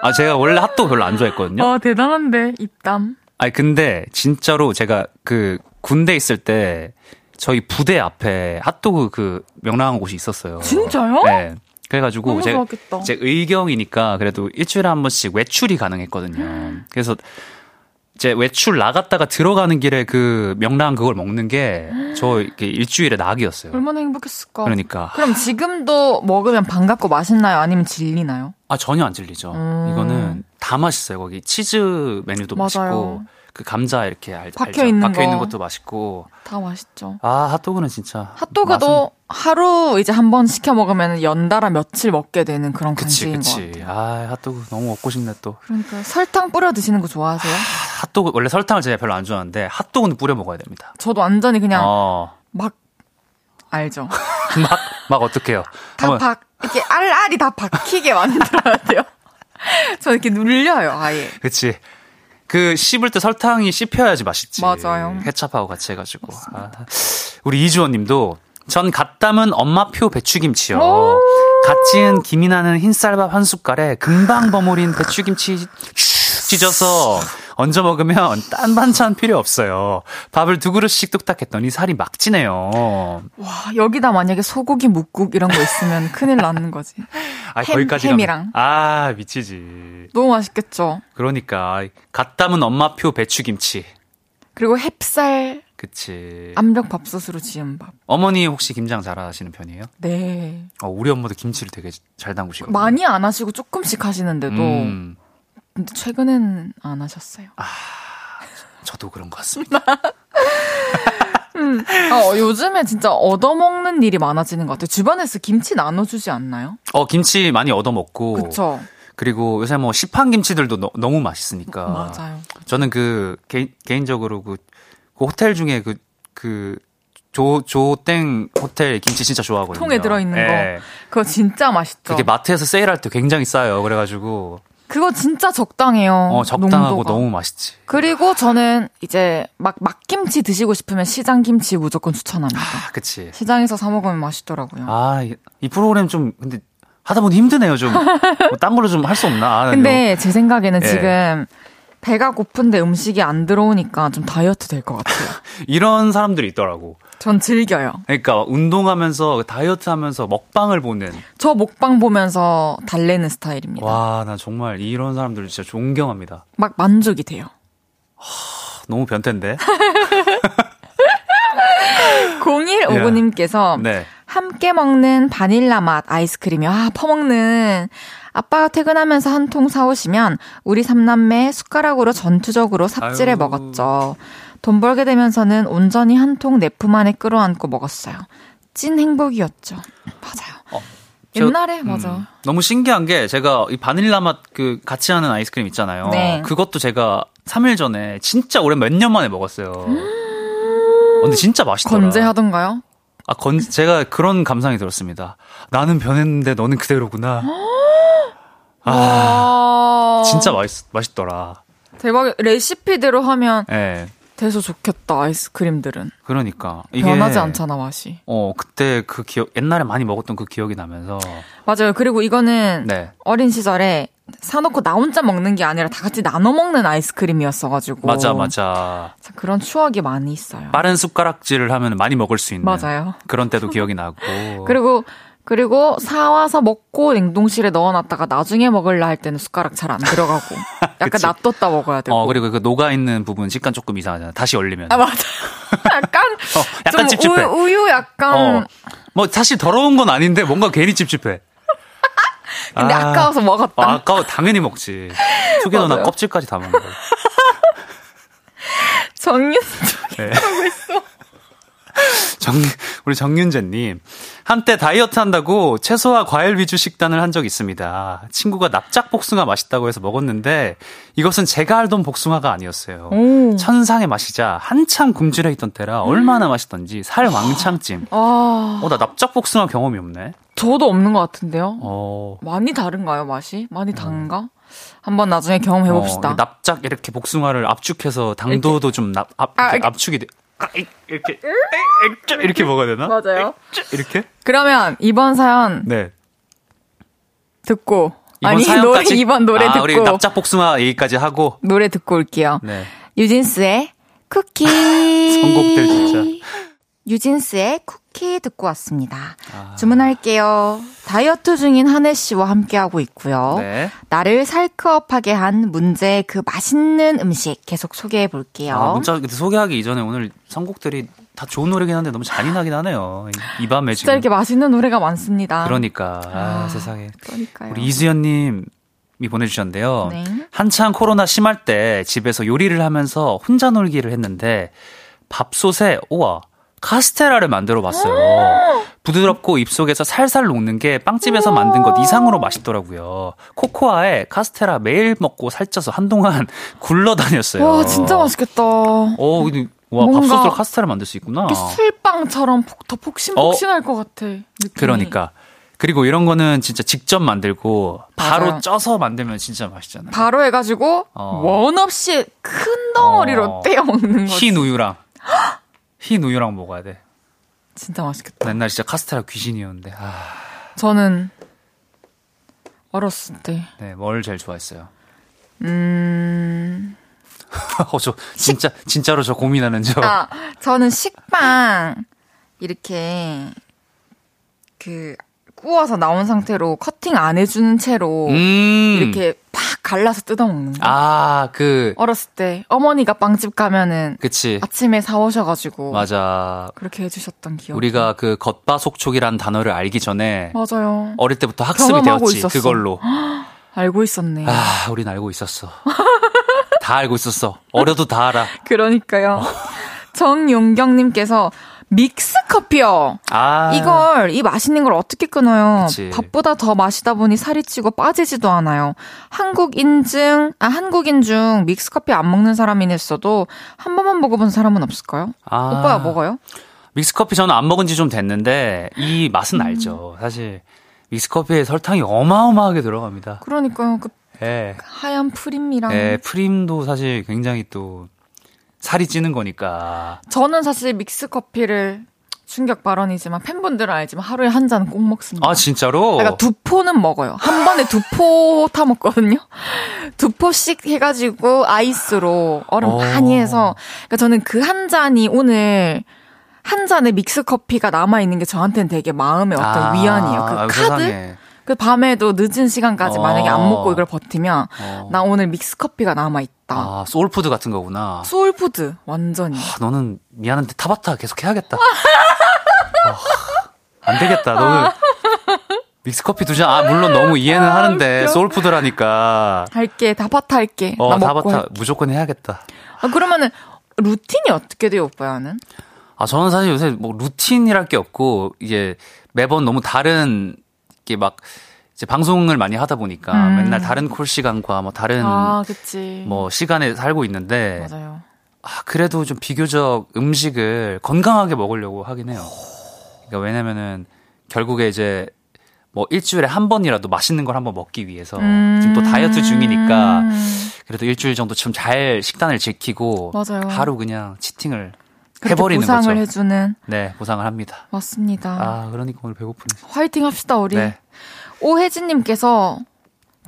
Speaker 3: 아 제가 원래 핫도그 별로 안 좋아했거든요.
Speaker 1: 아, 대단한데 입담.
Speaker 3: 아니 근데 진짜로 제가 그 군대 있을 때 저희 부대 앞에 핫도그 그 명랑한 곳이 있었어요.
Speaker 1: 진짜요?
Speaker 3: 네. 그래가지고
Speaker 1: 너무
Speaker 3: 제,
Speaker 1: 좋았겠다.
Speaker 3: 제 의경이니까 그래도 일주일에 한 번씩 외출이 가능했거든요. 그래서 이제 외출 나갔다가 들어가는 길에 그 명랑 그걸 먹는 게 저 일주일의 낙이었어요.
Speaker 1: 얼마나 행복했을까.
Speaker 3: 그러니까
Speaker 1: 그럼 지금도 먹으면 반갑고 맛있나요? 아니면 질리나요?
Speaker 3: 아 전혀 안 질리죠.
Speaker 1: 음.
Speaker 3: 이거는 다 맛있어요. 거기 치즈 메뉴도
Speaker 1: 맞아요.
Speaker 3: 맛있고 그 감자 이렇게 알,
Speaker 1: 박혀? 있는
Speaker 3: 박혀 있는
Speaker 1: 거.
Speaker 3: 것도 맛있고
Speaker 1: 다 맛있죠.
Speaker 3: 아 핫도그는 진짜
Speaker 1: 핫도그도 하루 이제 한 번 시켜 먹으면 연달아 며칠 먹게 되는 그런
Speaker 3: 그치
Speaker 1: 간식인 것
Speaker 3: 그치
Speaker 1: 같아요.
Speaker 3: 아 핫도그 너무 먹고 싶네 또
Speaker 1: 그러니까 설탕 뿌려 드시는 거 좋아하세요?
Speaker 3: 핫도그 원래 설탕을 제가 별로 안 좋아하는데 핫도그는 뿌려 먹어야 됩니다.
Speaker 1: 저도 완전히 그냥
Speaker 3: 어.
Speaker 1: 막 알죠.
Speaker 3: 막, 막 어떡해요.
Speaker 1: 다 박 이렇게 알알이 다 박히게 만들어야 돼요. 저 이렇게 눌려요, 아예.
Speaker 3: 그치. 그 씹을 때 설탕이 씹혀야지 맛있지.
Speaker 1: 맞아요.
Speaker 3: 케찹하고 같이 해가지고. 아, 우리 이주원 님도 전 갓 담은 엄마표 배추김치요. 갓 지은 김이 나는 흰쌀밥 한 숟갈에 금방 버무린 배추김치 슉 찢어서 얹어 먹으면 딴 반찬 필요 없어요. 밥을 두 그릇씩 뚝딱 했더니 살이 막 찌네요.
Speaker 1: 와, 여기다 만약에 소고기 묵국 이런 거 있으면 큰일 나는 거지.
Speaker 3: 아,
Speaker 1: 햄,
Speaker 3: 거기까지
Speaker 1: 햄이랑.
Speaker 3: 가면- 아, 미치지.
Speaker 1: 너무 맛있겠죠.
Speaker 3: 그러니까 갓 담은 엄마표 배추김치.
Speaker 1: 그리고 햅쌀
Speaker 3: 그치.
Speaker 1: 압력 밥솥으로 지은 밥.
Speaker 3: 어머니 혹시 김장 잘하시는 편이에요?
Speaker 1: 네.
Speaker 3: 어, 우리 엄마도 김치를 되게 잘 담그시고.
Speaker 1: 많이 안 하시고 조금씩 하시는데도
Speaker 3: 음,
Speaker 1: 근데 최근엔 안 하셨어요.
Speaker 3: 저도 그런 것 같습니다.
Speaker 1: 어, 요즘에 진짜 얻어먹는 일이 많아지는 것 같아요. 주변에서 김치 나눠주지 않나요?
Speaker 3: 어, 김치 많이 얻어 먹고.
Speaker 1: 그쵸?
Speaker 3: 그리고 요새 뭐 시판 김치들도 너, 무 맛있으니까.
Speaker 1: 맞아요.
Speaker 3: 저는 그 개, 개인적으로 그, 그 호텔 중에 그 그 조 조땡 호텔 김치 진짜 좋아하거든요.
Speaker 1: 통에 들어있는
Speaker 3: 예.
Speaker 1: 거. 그거 진짜 맛있죠.
Speaker 3: 그게 마트에서 세일할 때 굉장히 싸요. 그래가지고
Speaker 1: 그거 진짜 적당해요.
Speaker 3: 어 적당하고
Speaker 1: 농도가.
Speaker 3: 너무 맛있지.
Speaker 1: 그리고 저는 이제 막 막김치 드시고 싶으면 시장 김치 무조건 추천합니다.
Speaker 3: 아, 그치.
Speaker 1: 시장에서 사 먹으면 맛있더라고요.
Speaker 3: 아, 이, 이 프로그램 좀 근데 하다 보니 힘드네요. 좀. 뭐 딴 걸로 좀 할 수 없나? 아,
Speaker 1: 근데 제 생각에는
Speaker 3: 예.
Speaker 1: 지금 배가 고픈데 음식이 안 들어오니까 좀 다이어트 될 것 같아요.
Speaker 3: 이런 사람들이 있더라고.
Speaker 1: 전 즐겨요.
Speaker 3: 그러니까 운동하면서 다이어트 하면서 먹방을 보는
Speaker 1: 저 먹방 보면서 달래는 스타일입니다.
Speaker 3: 와, 나 정말 이런 사람들 진짜 존경합니다.
Speaker 1: 막 만족이 돼요.
Speaker 3: 너무 변태인데.
Speaker 1: 0159님께서
Speaker 3: 네.
Speaker 1: 함께 먹는 바닐라 맛 아이스크림이요. 아, 퍼먹는. 아빠가 퇴근하면서 한 통 사오시면 우리 삼남매 숟가락으로 전투적으로 삽질해
Speaker 3: 아유.
Speaker 1: 먹었죠. 돈 벌게 되면서는 온전히 한 통 내 품 안에 끌어안고 먹었어요. 찐 행복이었죠. 맞아요.
Speaker 3: 어, 저-
Speaker 1: 옛날에
Speaker 3: 음,
Speaker 1: 맞아.
Speaker 3: 너무 신기한 게 제가 이 바닐라 맛 그 같이 하는 아이스크림 있잖아요.
Speaker 1: 네.
Speaker 3: 그것도 제가 3일 전에 진짜 오랜 몇 년 만에 먹었어요. 어, 근데 진짜 맛있더라.
Speaker 1: 건재하던가요?
Speaker 3: 아, 건 제가 그런 감상이 들었습니다. 나는 변했는데 너는 그대로구나. 아,
Speaker 1: 와.
Speaker 3: 진짜 맛있 맛있더라.
Speaker 1: 대박. 레시피대로 하면
Speaker 3: 예.
Speaker 1: 돼서 좋겠다. 아이스크림들은
Speaker 3: 그러니까 이게
Speaker 1: 변하지 않잖아 맛이.
Speaker 3: 어, 그때 그 기억 옛날에 많이 먹었던 그 기억이 나면서
Speaker 1: 맞아요. 그리고 이거는
Speaker 3: 네.
Speaker 1: 어린 시절에 사놓고 나 혼자 먹는 게 아니라 다 같이 나눠 먹는 아이스크림이었어가지고.
Speaker 3: 맞아 맞아.
Speaker 1: 참 그런 추억이 많이 있어요.
Speaker 3: 빠른 숟가락질을 하면 많이 먹을 수 있는
Speaker 1: 맞아요.
Speaker 3: 그런 때도 기억이 나고.
Speaker 1: 그리고 그리고 사와서 먹고 냉동실에 넣어놨다가 나중에 먹을라 할 때는 숟가락 잘 안 들어가고 약간. 놔뒀다 먹어야 되고.
Speaker 3: 어 그리고 그 녹아 있는 부분 식감 조금 이상하잖아. 다시 얼리면.
Speaker 1: 아 맞아. 약간
Speaker 3: 어, 약간
Speaker 1: 좀
Speaker 3: 찝찝해.
Speaker 1: 우, 우유 약간.
Speaker 3: 어. 뭐 사실 더러운 건 아닌데 뭔가 괜히 찝찝해.
Speaker 1: 근데
Speaker 3: 아.
Speaker 1: 아, 까워서 먹었다.
Speaker 3: 아, 아까워 당연히 먹지.
Speaker 1: 맞아요.
Speaker 3: 껍질까지 다 먹는 거.
Speaker 1: 정윤
Speaker 3: 네. 정, 우리 정윤재님. 한때 다이어트 한다고 채소와 과일 위주 식단을 한 적이 있습니다. 친구가 납작 복숭아 맛있다고 해서 먹었는데 이것은 제가 알던 복숭아가 아니었어요.
Speaker 1: 오.
Speaker 3: 천상의 맛이자 한참 굶주려 있던 때라 얼마나 맛있던지 살 왕창 찜.
Speaker 1: 아,
Speaker 3: 어, 나 납작 복숭아 경험이 없네.
Speaker 1: 저도 없는 것 같은데요.
Speaker 3: 어.
Speaker 1: 많이 다른가요 맛이? 많이 다른가? 한번 나중에 경험해 봅시다.
Speaker 3: 어, 납작 이렇게 복숭아를 압축해서 당도도 좀 납, 압,
Speaker 1: 아,
Speaker 3: 이렇게
Speaker 1: 이렇게.
Speaker 3: 압축이 돼. 아, 이- 이렇게 이렇게 먹어야 되나?
Speaker 1: 맞아요.
Speaker 3: 이렇게?
Speaker 1: 그러면 이번 사연
Speaker 3: 네.
Speaker 1: 듣고
Speaker 3: 이번
Speaker 1: 아니
Speaker 3: 사연까지?
Speaker 1: 노래 이번 노래
Speaker 3: 아,
Speaker 1: 듣고
Speaker 3: 우리 납작 복숭아 얘기까지 하고
Speaker 1: 노래 듣고 올게요.
Speaker 3: 네.
Speaker 1: 유진스의 쿠키.
Speaker 3: 선곡들 진짜.
Speaker 1: 유진스의 쿠키 듣고 왔습니다.
Speaker 3: 아.
Speaker 1: 주문할게요. 다이어트 중인 한혜 씨와 함께하고 있고요.
Speaker 3: 네.
Speaker 1: 나를 살크업하게 한 문제의 그 맛있는 음식 계속 소개해 볼게요.
Speaker 3: 아, 문자 소개하기 이전에 오늘 선곡들이 다 좋은 노래긴 한데 너무 잔인하긴 하네요. 이- 이 밤에
Speaker 1: 진짜
Speaker 3: 지금.
Speaker 1: 이렇게 맛있는 노래가 많습니다.
Speaker 3: 그러니까 아,
Speaker 1: 아,
Speaker 3: 세상에.
Speaker 1: 그러니까요.
Speaker 3: 우리 이수연님 이 보내주셨는데요.
Speaker 1: 네.
Speaker 3: 한창 코로나 심할 때 집에서 요리를 하면서 혼자 놀기를 했는데 밥솥에 우와 카스테라를 만들어 봤어요. 부드럽고 입속에서 살살 녹는 게 빵집에서 만든 것 이상으로 맛있더라고요. 코코아에 카스테라 매일 먹고 살쪄서 한동안 굴러 다녔어요.
Speaker 1: 와 진짜 맛있겠다.
Speaker 3: 어, 근데 와 밥솥으로 카스테라 만들 수 있구나.
Speaker 1: 술빵처럼 폭- 더 폭신폭신할 것 같아. 느낌이.
Speaker 3: 어? 그러니까. 그리고 이런 거는 진짜 직접 만들고 바로
Speaker 1: 맞아요.
Speaker 3: 쪄서 만들면 진짜 맛있잖아요.
Speaker 1: 바로 해가지고
Speaker 3: 어.
Speaker 1: 원 없이 큰 덩어리로
Speaker 3: 어.
Speaker 1: 떼어 먹는 거지.
Speaker 3: 흰 우유랑 흰 우유랑 먹어야 돼.
Speaker 1: 진짜 맛있겠다.
Speaker 3: 나 옛날 진짜 카스테라 귀신이었는데. 아,
Speaker 1: 저는 어렸을 때,
Speaker 3: 네, 뭘 제일 좋아했어요?
Speaker 1: 음,
Speaker 3: 어, 저 진짜 진짜로 저 고민하는 저.
Speaker 1: 아, 저는 식빵 이렇게 그 구워서 나온 상태로 커팅 안 해주는 채로
Speaker 3: 음.
Speaker 1: 이렇게 팍 갈라서 뜯어 먹는 거.
Speaker 3: 아, 그
Speaker 1: 어렸을 때 어머니가 빵집 가면은
Speaker 3: 그치.
Speaker 1: 아침에 사오셔가지고
Speaker 3: 맞아.
Speaker 1: 그렇게 해주셨던 기억.
Speaker 3: 우리가 그 겉바속촉이란 단어를 알기 전에
Speaker 1: 맞아요.
Speaker 3: 어릴 때부터 학습이 되었지.
Speaker 1: 있었어.
Speaker 3: 그걸로.
Speaker 1: 알고 있었네.
Speaker 3: 아, 우린 알고 있었어. 다 알고 있었어. 어려도 다 알아.
Speaker 1: 그러니까요. 정용경님께서 믹스 커피요.
Speaker 3: 아.
Speaker 1: 이걸 이 맛있는 걸 어떻게 끊어요?
Speaker 3: 그치.
Speaker 1: 밥보다 더 마시다 보니 살이 찌고 빠지지도 않아요. 한국 인증 아 한국인 중 믹스 커피 안 먹는 사람이 있어도 한 번만 먹어본 사람은 없을까요?
Speaker 3: 아.
Speaker 1: 오빠야 먹어요?
Speaker 3: 믹스 커피 저는 안 먹은 지 좀 됐는데 이 맛은 알죠. 사실 믹스 커피에 설탕이 어마어마하게 들어갑니다.
Speaker 1: 그러니까요. 그
Speaker 3: 예.
Speaker 1: 하얀 프림이랑
Speaker 3: 예, 프림도 사실 굉장히 또 살이 찌는 거니까.
Speaker 1: 저는 사실 믹스 커피를 충격 발언이지만 팬분들은 알지만 하루에 한잔꼭 먹습니다.
Speaker 3: 아, 진짜로?
Speaker 1: 그러니까 두 포는 먹어요. 한 번에 두 포 타 먹거든요. 두 포씩 해가지고 아이스로 얼음
Speaker 3: 오.
Speaker 1: 많이 해서. 그러니까 저는 그 한 잔이 오늘 한 잔의 믹스 커피가 남아 있는 게 저한테는 되게 마음의 어떤
Speaker 3: 아,
Speaker 1: 위안이에요. 그
Speaker 3: 아유,
Speaker 1: 카드.
Speaker 3: 세상에.
Speaker 1: 그 밤에도 늦은 시간까지
Speaker 3: 어.
Speaker 1: 만약에 안 먹고 이걸 버티면
Speaker 3: 어.
Speaker 1: 나 오늘 믹스 커피가 남아 있다.
Speaker 3: 아, 소울푸드 같은 거구나.
Speaker 1: 소울푸드 완전히.
Speaker 3: 아, 너는 미안한데 타바타 계속 해야겠다. 아, 안 되겠다. 너는 믹스커피 두 잔, 아, 물론 너무 이해는
Speaker 1: 아,
Speaker 3: 하는데, 소울푸드라니까.
Speaker 1: 할게 다바타 할게.
Speaker 3: 어,
Speaker 1: 나
Speaker 3: 타바타
Speaker 1: 할게.
Speaker 3: 무조건 해야겠다.
Speaker 1: 아, 그러면은 루틴이 어떻게 돼요, 오빠야는?
Speaker 3: 아, 저는 사실 요새 뭐 루틴이랄 게 없고, 이게 매번 너무 다른, 이게 막, 이제 방송을 많이 하다 보니까
Speaker 1: 음.
Speaker 3: 맨날 다른 콜 시간과 뭐 다른
Speaker 1: 아.
Speaker 3: 뭐 시간에 살고 있는데,
Speaker 1: 맞아요.
Speaker 3: 아, 그래도 좀 비교적 음식을 건강하게 먹으려고 하긴 해요. 그러니까 왜냐면은 결국에 이제 뭐 일주일에 한 번이라도 맛있는 걸 한번 먹기 위해서
Speaker 1: 음.
Speaker 3: 지금 또 다이어트 중이니까 그래도 일주일 정도 좀 잘 식단을 지키고
Speaker 1: 맞아요.
Speaker 3: 하루 그냥 치팅을 해버리는
Speaker 1: 보상을
Speaker 3: 거죠.
Speaker 1: 해주는
Speaker 3: 네, 보상을 합니다.
Speaker 1: 맞습니다.
Speaker 3: 아, 그러니까 오늘 배고프네.
Speaker 1: 화이팅 합시다 우리.
Speaker 3: 네,
Speaker 1: 오혜진님께서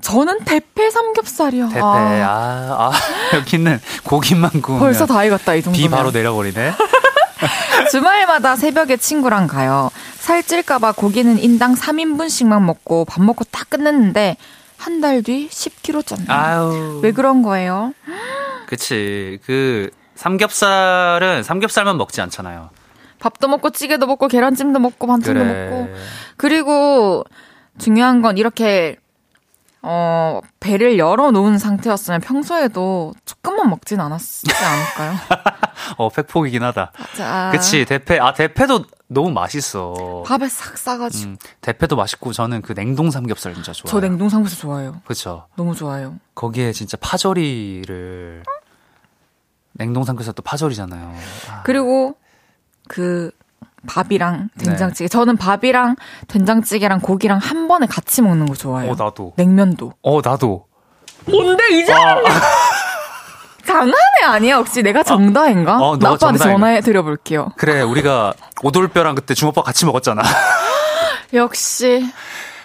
Speaker 1: 저는 대패 삼겹살이요.
Speaker 3: 대패.
Speaker 1: 아,
Speaker 3: 아, 아, 여기는 고기만 구우면
Speaker 1: 벌써 다 익었다 이 정도면.
Speaker 3: 비 바로 내려버리네.
Speaker 1: 주말마다 새벽에 친구랑 가요. 살찔까봐 고기는 인당 3인분씩만 먹고 밥 먹고 딱 끝냈는데 한 달 뒤 10kg 쪘네요.
Speaker 3: 아유.
Speaker 1: 왜 그런 거예요?
Speaker 3: 그치. 그, 삼겹살은 삼겹살만 먹지 않잖아요.
Speaker 1: 밥도 먹고 찌개도 먹고 계란찜도 먹고 반찬도
Speaker 3: 그래.
Speaker 1: 먹고 그리고 중요한 건 이렇게 어 배를 열어 놓은 상태였으면 평소에도 조금만 먹진 않았지 않을까요?
Speaker 3: 어, 팩폭이긴 하다.
Speaker 1: 자,
Speaker 3: 그치. 대패. 아, 대패도 너무 맛있어.
Speaker 1: 밥에 싹 싸가지고
Speaker 3: 음, 대패도 맛있고 저는 그 냉동 삼겹살 진짜 좋아요.
Speaker 1: 저 냉동 삼겹살 좋아해요.
Speaker 3: 그쵸.
Speaker 1: 너무 좋아요.
Speaker 3: 거기에 진짜 파절이를 냉동 삼겹살 또 파절이잖아요. 아,
Speaker 1: 그리고 그 밥이랑
Speaker 3: 네.
Speaker 1: 된장찌개. 저는 밥이랑 된장찌개랑 고기랑 한 번에 같이 먹는 거 좋아해요.
Speaker 3: 어, 나도.
Speaker 1: 냉면도.
Speaker 3: 어, 나도.
Speaker 1: 뭔데 이제? 장난해 아니야? 혹시 내가 정다인가?
Speaker 3: 어,
Speaker 1: 나
Speaker 3: 정다인가?
Speaker 1: 전화해 드려볼게요.
Speaker 3: 그래, 우리가 오돌뼈랑 그때 중오빠 같이 먹었잖아.
Speaker 1: 역시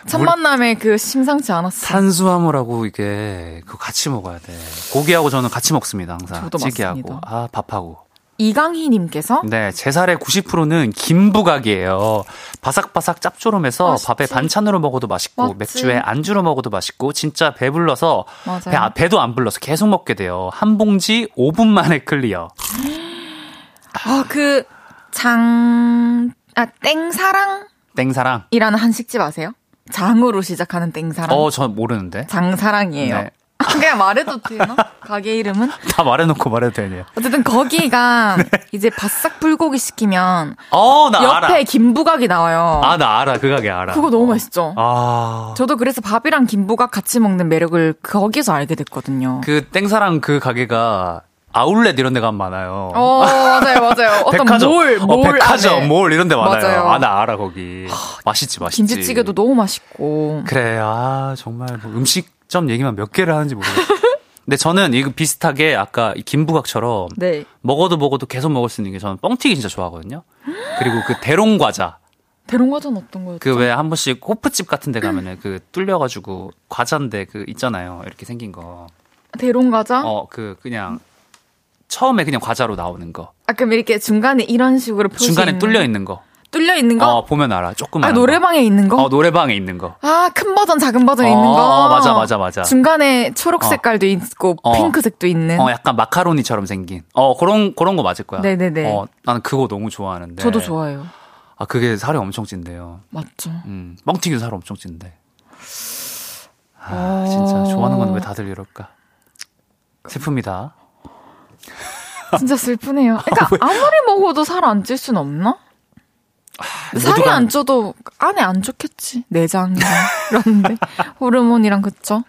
Speaker 1: 첫 만남에 그 심상치 않았어.
Speaker 3: 탄수화물하고 이게 그거 같이 먹어야 돼. 고기하고 저는 같이 먹습니다, 항상.
Speaker 1: 저도
Speaker 3: 찌개하고.
Speaker 1: 맞습니다.
Speaker 3: 아, 밥하고.
Speaker 1: 이강희님께서
Speaker 3: 네, 제 살의 90%는 김부각이에요. 바삭바삭 짭조름해서
Speaker 1: 맛있지.
Speaker 3: 밥에 반찬으로 먹어도 맛있고
Speaker 1: 맞지.
Speaker 3: 맥주에 안주로 먹어도 맛있고 진짜 배불러서
Speaker 1: 맞아요.
Speaker 3: 배, 아, 배도 안 불러서 계속 먹게 돼요. 한 봉지 5분 만에 클리어.
Speaker 1: 아그 장... 아 땡사랑이라는
Speaker 3: 땡사랑.
Speaker 1: 한식집 아세요? 장으로 시작하는 땡사랑.
Speaker 3: 어, 저 모르는데.
Speaker 1: 장사랑이에요.
Speaker 3: 네.
Speaker 1: 그냥 말해도 되나? 가게 이름은?
Speaker 3: 다 말해놓고 말해도 되네요.
Speaker 1: 어쨌든 거기가 이제 바싹 불고기 시키면
Speaker 3: 어, 나
Speaker 1: 옆에
Speaker 3: 알아.
Speaker 1: 김부각이 나와요.
Speaker 3: 아, 나 알아. 그 가게 알아.
Speaker 1: 그거 너무 맛있죠?
Speaker 3: 아.
Speaker 1: 저도 그래서 밥이랑 김부각 같이 먹는 매력을 거기서 알게 됐거든요.
Speaker 3: 그 땡사랑 그 가게가 아울렛 이런 데 가면 많아요.
Speaker 1: 어, 맞아요, 맞아요. 어떤
Speaker 3: 백화점,
Speaker 1: 몰,
Speaker 3: 어,
Speaker 1: 몰
Speaker 3: 백화점,
Speaker 1: 안에.
Speaker 3: 몰 이런 데 많아요.
Speaker 1: 맞아요.
Speaker 3: 아, 나 알아, 거기. 맛있지, 맛있지.
Speaker 1: 김치찌개도 너무 맛있고.
Speaker 3: 그래, 아, 정말 뭐 음식점 얘기만 몇 개를 하는지 모르겠어. 근데 저는 이거 비슷하게 아까 이 김부각처럼
Speaker 1: 네.
Speaker 3: 먹어도 먹어도 계속 먹을 수 있는 게 저는 뻥튀기 진짜 좋아하거든요. 그리고 그 대롱 과자.
Speaker 1: 대롱 과자는 어떤 거였죠?
Speaker 3: 그왜 한 번씩 호프집 같은 데 가면은 그 뚫려가지고 과자인데 그 있잖아요. 이렇게 생긴 거.
Speaker 1: 대롱 과자?
Speaker 3: 어, 그 그냥 처음에 그냥 과자로 나오는 거.
Speaker 1: 아, 그럼 이렇게 중간에 이런 식으로
Speaker 3: 중간에
Speaker 1: 있는
Speaker 3: 뚫려 있는 거.
Speaker 1: 뚫려 있는 거?
Speaker 3: 어, 보면 알아. 조그만
Speaker 1: 아, 노래방에 있는 거?
Speaker 3: 어, 노래방에 있는 거.
Speaker 1: 아, 큰 버전, 작은 버전
Speaker 3: 어,
Speaker 1: 있는 거?
Speaker 3: 어, 맞아, 맞아, 맞아.
Speaker 1: 중간에 초록
Speaker 3: 어.
Speaker 1: 색깔도 있고,
Speaker 3: 어.
Speaker 1: 핑크색도 있는.
Speaker 3: 어, 약간 마카로니처럼 생긴. 어, 그런, 그런 거 맞을 거야.
Speaker 1: 네네네.
Speaker 3: 어, 나는 그거 너무 좋아하는데.
Speaker 1: 저도 좋아해요.
Speaker 3: 아, 그게 살이 엄청 찐대요.
Speaker 1: 맞죠.
Speaker 3: 음, 뻥튀기도 살 엄청 찐대. 아,
Speaker 1: 어.
Speaker 3: 진짜 좋아하는 건 왜 다들 이럴까? 슬픕니다.
Speaker 1: 진짜 슬프네요. 그러니까 아 무리 먹어도 살 안 찔 순 없나? 살이
Speaker 3: 모두가-
Speaker 1: 안 쪄도 안에 안 좋겠지. 내장이랑 이런데 호르몬이랑 그쵸?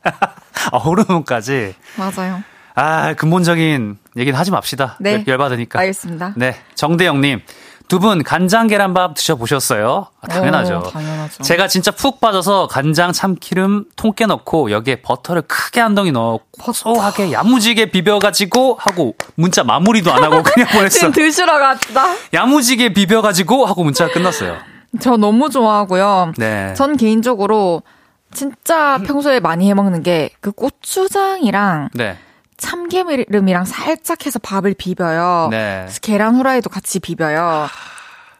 Speaker 3: 아, 호르몬까지.
Speaker 1: 맞아요.
Speaker 3: 아, 근본적인 얘기는 하지 맙시다.
Speaker 1: 네.
Speaker 3: 열 받으니까.
Speaker 1: 알겠습니다.
Speaker 3: 네. 정대영님. 두 분 간장 계란밥 드셔보셨어요? 아, 당연하죠.
Speaker 1: 오, 당연하죠.
Speaker 3: 제가 진짜 푹 빠져서 간장 참기름 통깨 넣고 여기에 버터를 크게 한 덩이 넣어 고소하게 야무지게 비벼가지고 하고 문자 마무리도 안 하고 그냥 보냈어.
Speaker 1: 지금 드시러 갔다.
Speaker 3: 야무지게 비벼가지고 하고 문자가 끝났어요.
Speaker 1: 저 너무 좋아하고요.
Speaker 3: 네.
Speaker 1: 전 개인적으로 진짜 평소에 많이 해먹는 게 그 고추장이랑
Speaker 3: 네.
Speaker 1: 참기름이랑 살짝 해서 밥을 비벼요.
Speaker 3: 네.
Speaker 1: 계란 후라이도 같이 비벼요.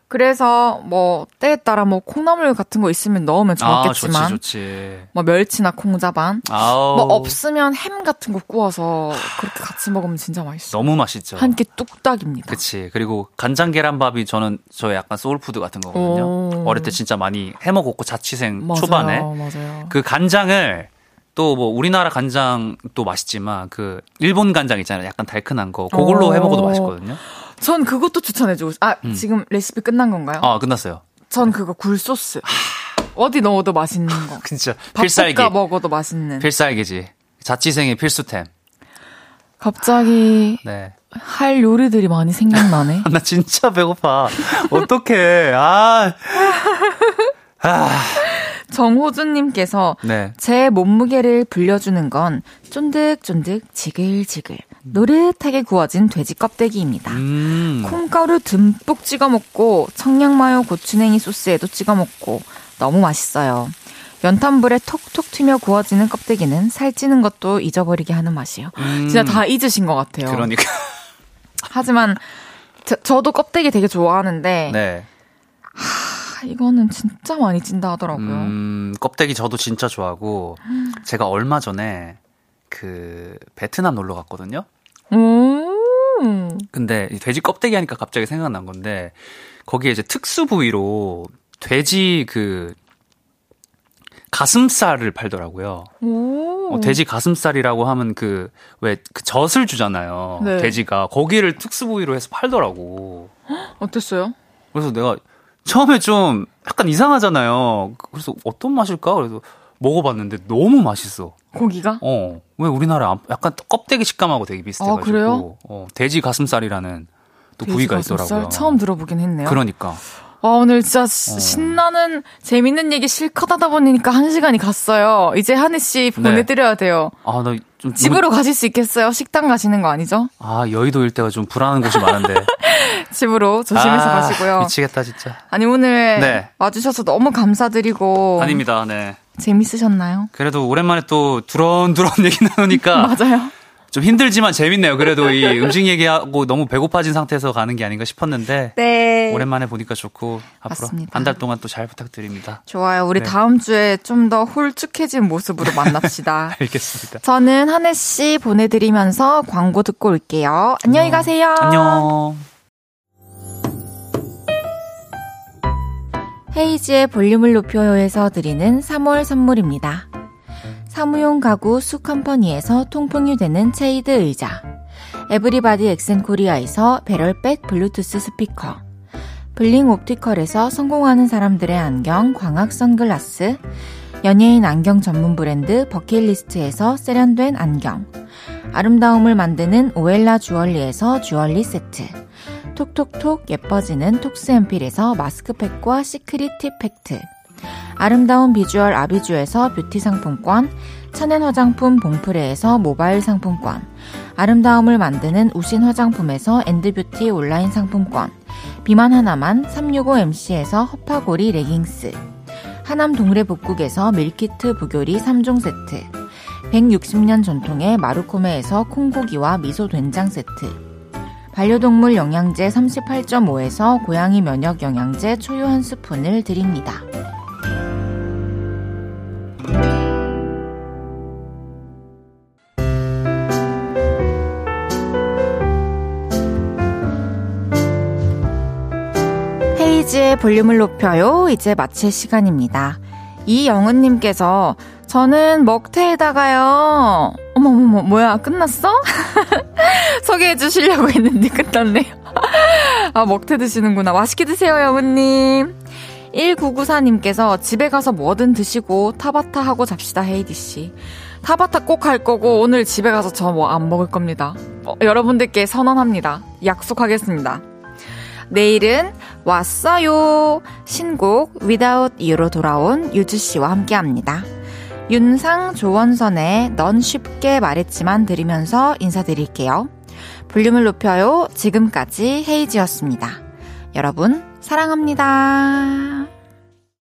Speaker 1: 그래서 뭐 때에 따라 뭐 콩나물 같은 거 있으면 넣으면
Speaker 3: 아,
Speaker 1: 좋겠지만
Speaker 3: 좋지, 좋지.
Speaker 1: 뭐 멸치나 콩자반
Speaker 3: 아우.
Speaker 1: 뭐 없으면 햄 같은 거 구워서 그렇게 같이 먹으면 진짜 맛있어.
Speaker 3: 너무 맛있죠.
Speaker 1: 한 끼 뚝딱입니다.
Speaker 3: 그치. 그리고 간장 계란밥이 저는 저 약간 소울푸드 같은 거거든요.
Speaker 1: 오.
Speaker 3: 어릴 때 진짜 많이 해 먹었고 자취생
Speaker 1: 맞아요,
Speaker 3: 초반에
Speaker 1: 맞아요.
Speaker 3: 그 간장을 또 뭐 우리나라 간장도 맛있지만 그 일본 간장 있잖아요. 약간 달큰한 거. 그걸로
Speaker 1: 오.
Speaker 3: 해 먹어도 맛있거든요.
Speaker 1: 전 그것도 추천해주고 싶- 아 지금 레시피 끝난 건가요?
Speaker 3: 음. 아, 끝났어요.
Speaker 1: 전 그거 굴 소스 어디 넣어도 맛있는 거.
Speaker 3: 진짜 필살기.
Speaker 1: 먹어도 맛있는.
Speaker 3: 필살기지. 자취생의 필수템.
Speaker 1: 갑자기
Speaker 3: 네.
Speaker 1: 할 요리들이 많이 생각나네.
Speaker 3: 나 진짜 배고파. 어떡해. 아.
Speaker 1: 정호준님께서
Speaker 3: 네.
Speaker 1: 제 몸무게를 불려주는 건 쫀득쫀득 지글지글 노릇하게 구워진 돼지 껍데기입니다.
Speaker 3: 음.
Speaker 1: 콩가루 듬뿍 찍어 먹고 청양마요 고추냉이 소스에도 찍어 먹고 너무 맛있어요. 연탄불에 톡톡 튀며 구워지는 껍데기는 살찌는 것도 잊어버리게 하는 맛이에요.
Speaker 3: 음.
Speaker 1: 진짜 다 잊으신 것 같아요.
Speaker 3: 그러니까.
Speaker 1: 하지만 저, 도 껍데기 되게 좋아하는데
Speaker 3: 네.
Speaker 1: 아, 이거는 진짜 많이 찐다 하더라고요.
Speaker 3: 음, 껍데기 저도 진짜 좋아하고 제가 얼마 전에 그 베트남 놀러 갔거든요.
Speaker 1: 오.
Speaker 3: 근데 이 돼지 껍데기 하니까 갑자기 생각난 건데 거기에 이제 특수 부위로 돼지 그 가슴살을 팔더라고요.
Speaker 1: 오.
Speaker 3: 어, 돼지 가슴살이라고 하면 그왜그 젖을 주잖아요.
Speaker 1: 네.
Speaker 3: 돼지가 거기를 특수 부위로 해서 팔더라고.
Speaker 1: 어땠어요?
Speaker 3: 그래서 내가 처음에 좀 약간 이상하잖아요. 그래서 어떤 맛일까? 그래서 먹어봤는데 너무 맛있어.
Speaker 1: 고기가?
Speaker 3: 어, 왜 우리나라 안- 약간 껍데기 식감하고 되게 비슷해가지고.
Speaker 1: 아, 그래요?
Speaker 3: 어, 돼지 가슴살이라는 또 부위가
Speaker 1: 돼지 가슴살?
Speaker 3: 있더라고요.
Speaker 1: 처음 들어보긴 했네요.
Speaker 3: 그러니까.
Speaker 1: 아, 오늘 진짜 시- 신나는 재밌는 얘기 실컷 하다 보니까 한 시간이 갔어요. 이제 한혜 씨
Speaker 3: 네.
Speaker 1: 보내드려야 돼요.
Speaker 3: 아, 나 좀.
Speaker 1: 집으로 가실 수 있겠어요? 식당 가시는 거 아니죠?
Speaker 3: 아, 여의도 일대가 좀 불안한 곳이 많은데.
Speaker 1: 집으로 조심해서
Speaker 3: 아,
Speaker 1: 가시고요.
Speaker 3: 미치겠다, 진짜.
Speaker 1: 아니, 오늘
Speaker 3: 네.
Speaker 1: 와주셔서 너무 감사드리고.
Speaker 3: 아닙니다, 네.
Speaker 1: 재밌으셨나요?
Speaker 3: 그래도 오랜만에 또 두런두런 얘기 나누니까
Speaker 1: 맞아요.
Speaker 3: 좀 힘들지만 재밌네요. 그래도 이 음식 얘기하고 너무 배고파진 상태에서 가는 게 아닌가 싶었는데.
Speaker 1: 네.
Speaker 3: 오랜만에 보니까 좋고 앞으로
Speaker 1: 맞습니다.
Speaker 3: 한달 동안 또 잘 부탁드립니다.
Speaker 1: 좋아요. 우리
Speaker 3: 네.
Speaker 1: 다음 주에 좀 더 홀쭉해진 모습으로 만납시다.
Speaker 3: 알겠습니다.
Speaker 1: 저는 한혜 씨 보내드리면서 광고 듣고 올게요. 안녕히 가세요.
Speaker 3: 안녕.
Speaker 1: 헤이지의 볼륨을 높여요에서 드리는 3월 선물입니다. 사무용 가구 수컴퍼니에서 통풍이 되는 체이드 의자. 에브리바디 엑센코리아에서 배럴백 블루투스 스피커. 블링 옵티컬에서 성공하는 사람들의 안경 광학 선글라스. 연예인 안경 전문 브랜드 버킷리스트에서 세련된 안경. 아름다움을 만드는 오엘라 주얼리에서 주얼리 세트 톡톡톡 예뻐지는 톡스앰필에서 마스크팩과 시크릿 팁 팩트. 아름다운 비주얼 아비주에서 뷰티 상품권 천연 화장품 봉프레에서 모바일 상품권 아름다움을 만드는 우신 화장품에서 엔드뷰티 온라인 상품권 비만 하나만 365MC에서 허파고리 레깅스 하남 동래 북국에서 밀키트 부교리 3종 세트 160년 전통의 마루코메에서 콩고기와 미소 된장 세트 반려동물 영양제 38.5에서 고양이 면역 영양제 초유 한 스푼을 드립니다. 헤이지의 볼륨을 높여요. 이제 마칠 시간입니다. 이영은님께서 저는 먹태에다가요. 어머머머, 뭐야, 끝났어? 소개해 주시려고 했는데 끝났네요. 아, 먹태 드시는구나. 맛있게 드세요, 여우님. 1994님께서 집에 가서 뭐든 드시고 타바타 하고 잡시다, 헤이디씨. 타바타 꼭 할 거고, 오늘 집에 가서 저 뭐 안 먹을 겁니다. 어, 여러분들께 선언합니다. 약속하겠습니다. 내일은 왔어요. 신곡 Without You로 돌아온 유주씨와 함께 합니다. 윤상 조원선의 넌 쉽게 말했지만 들으면서 인사드릴게요. 볼륨을 높여요. 지금까지 헤이지였습니다. 여러분, 사랑합니다.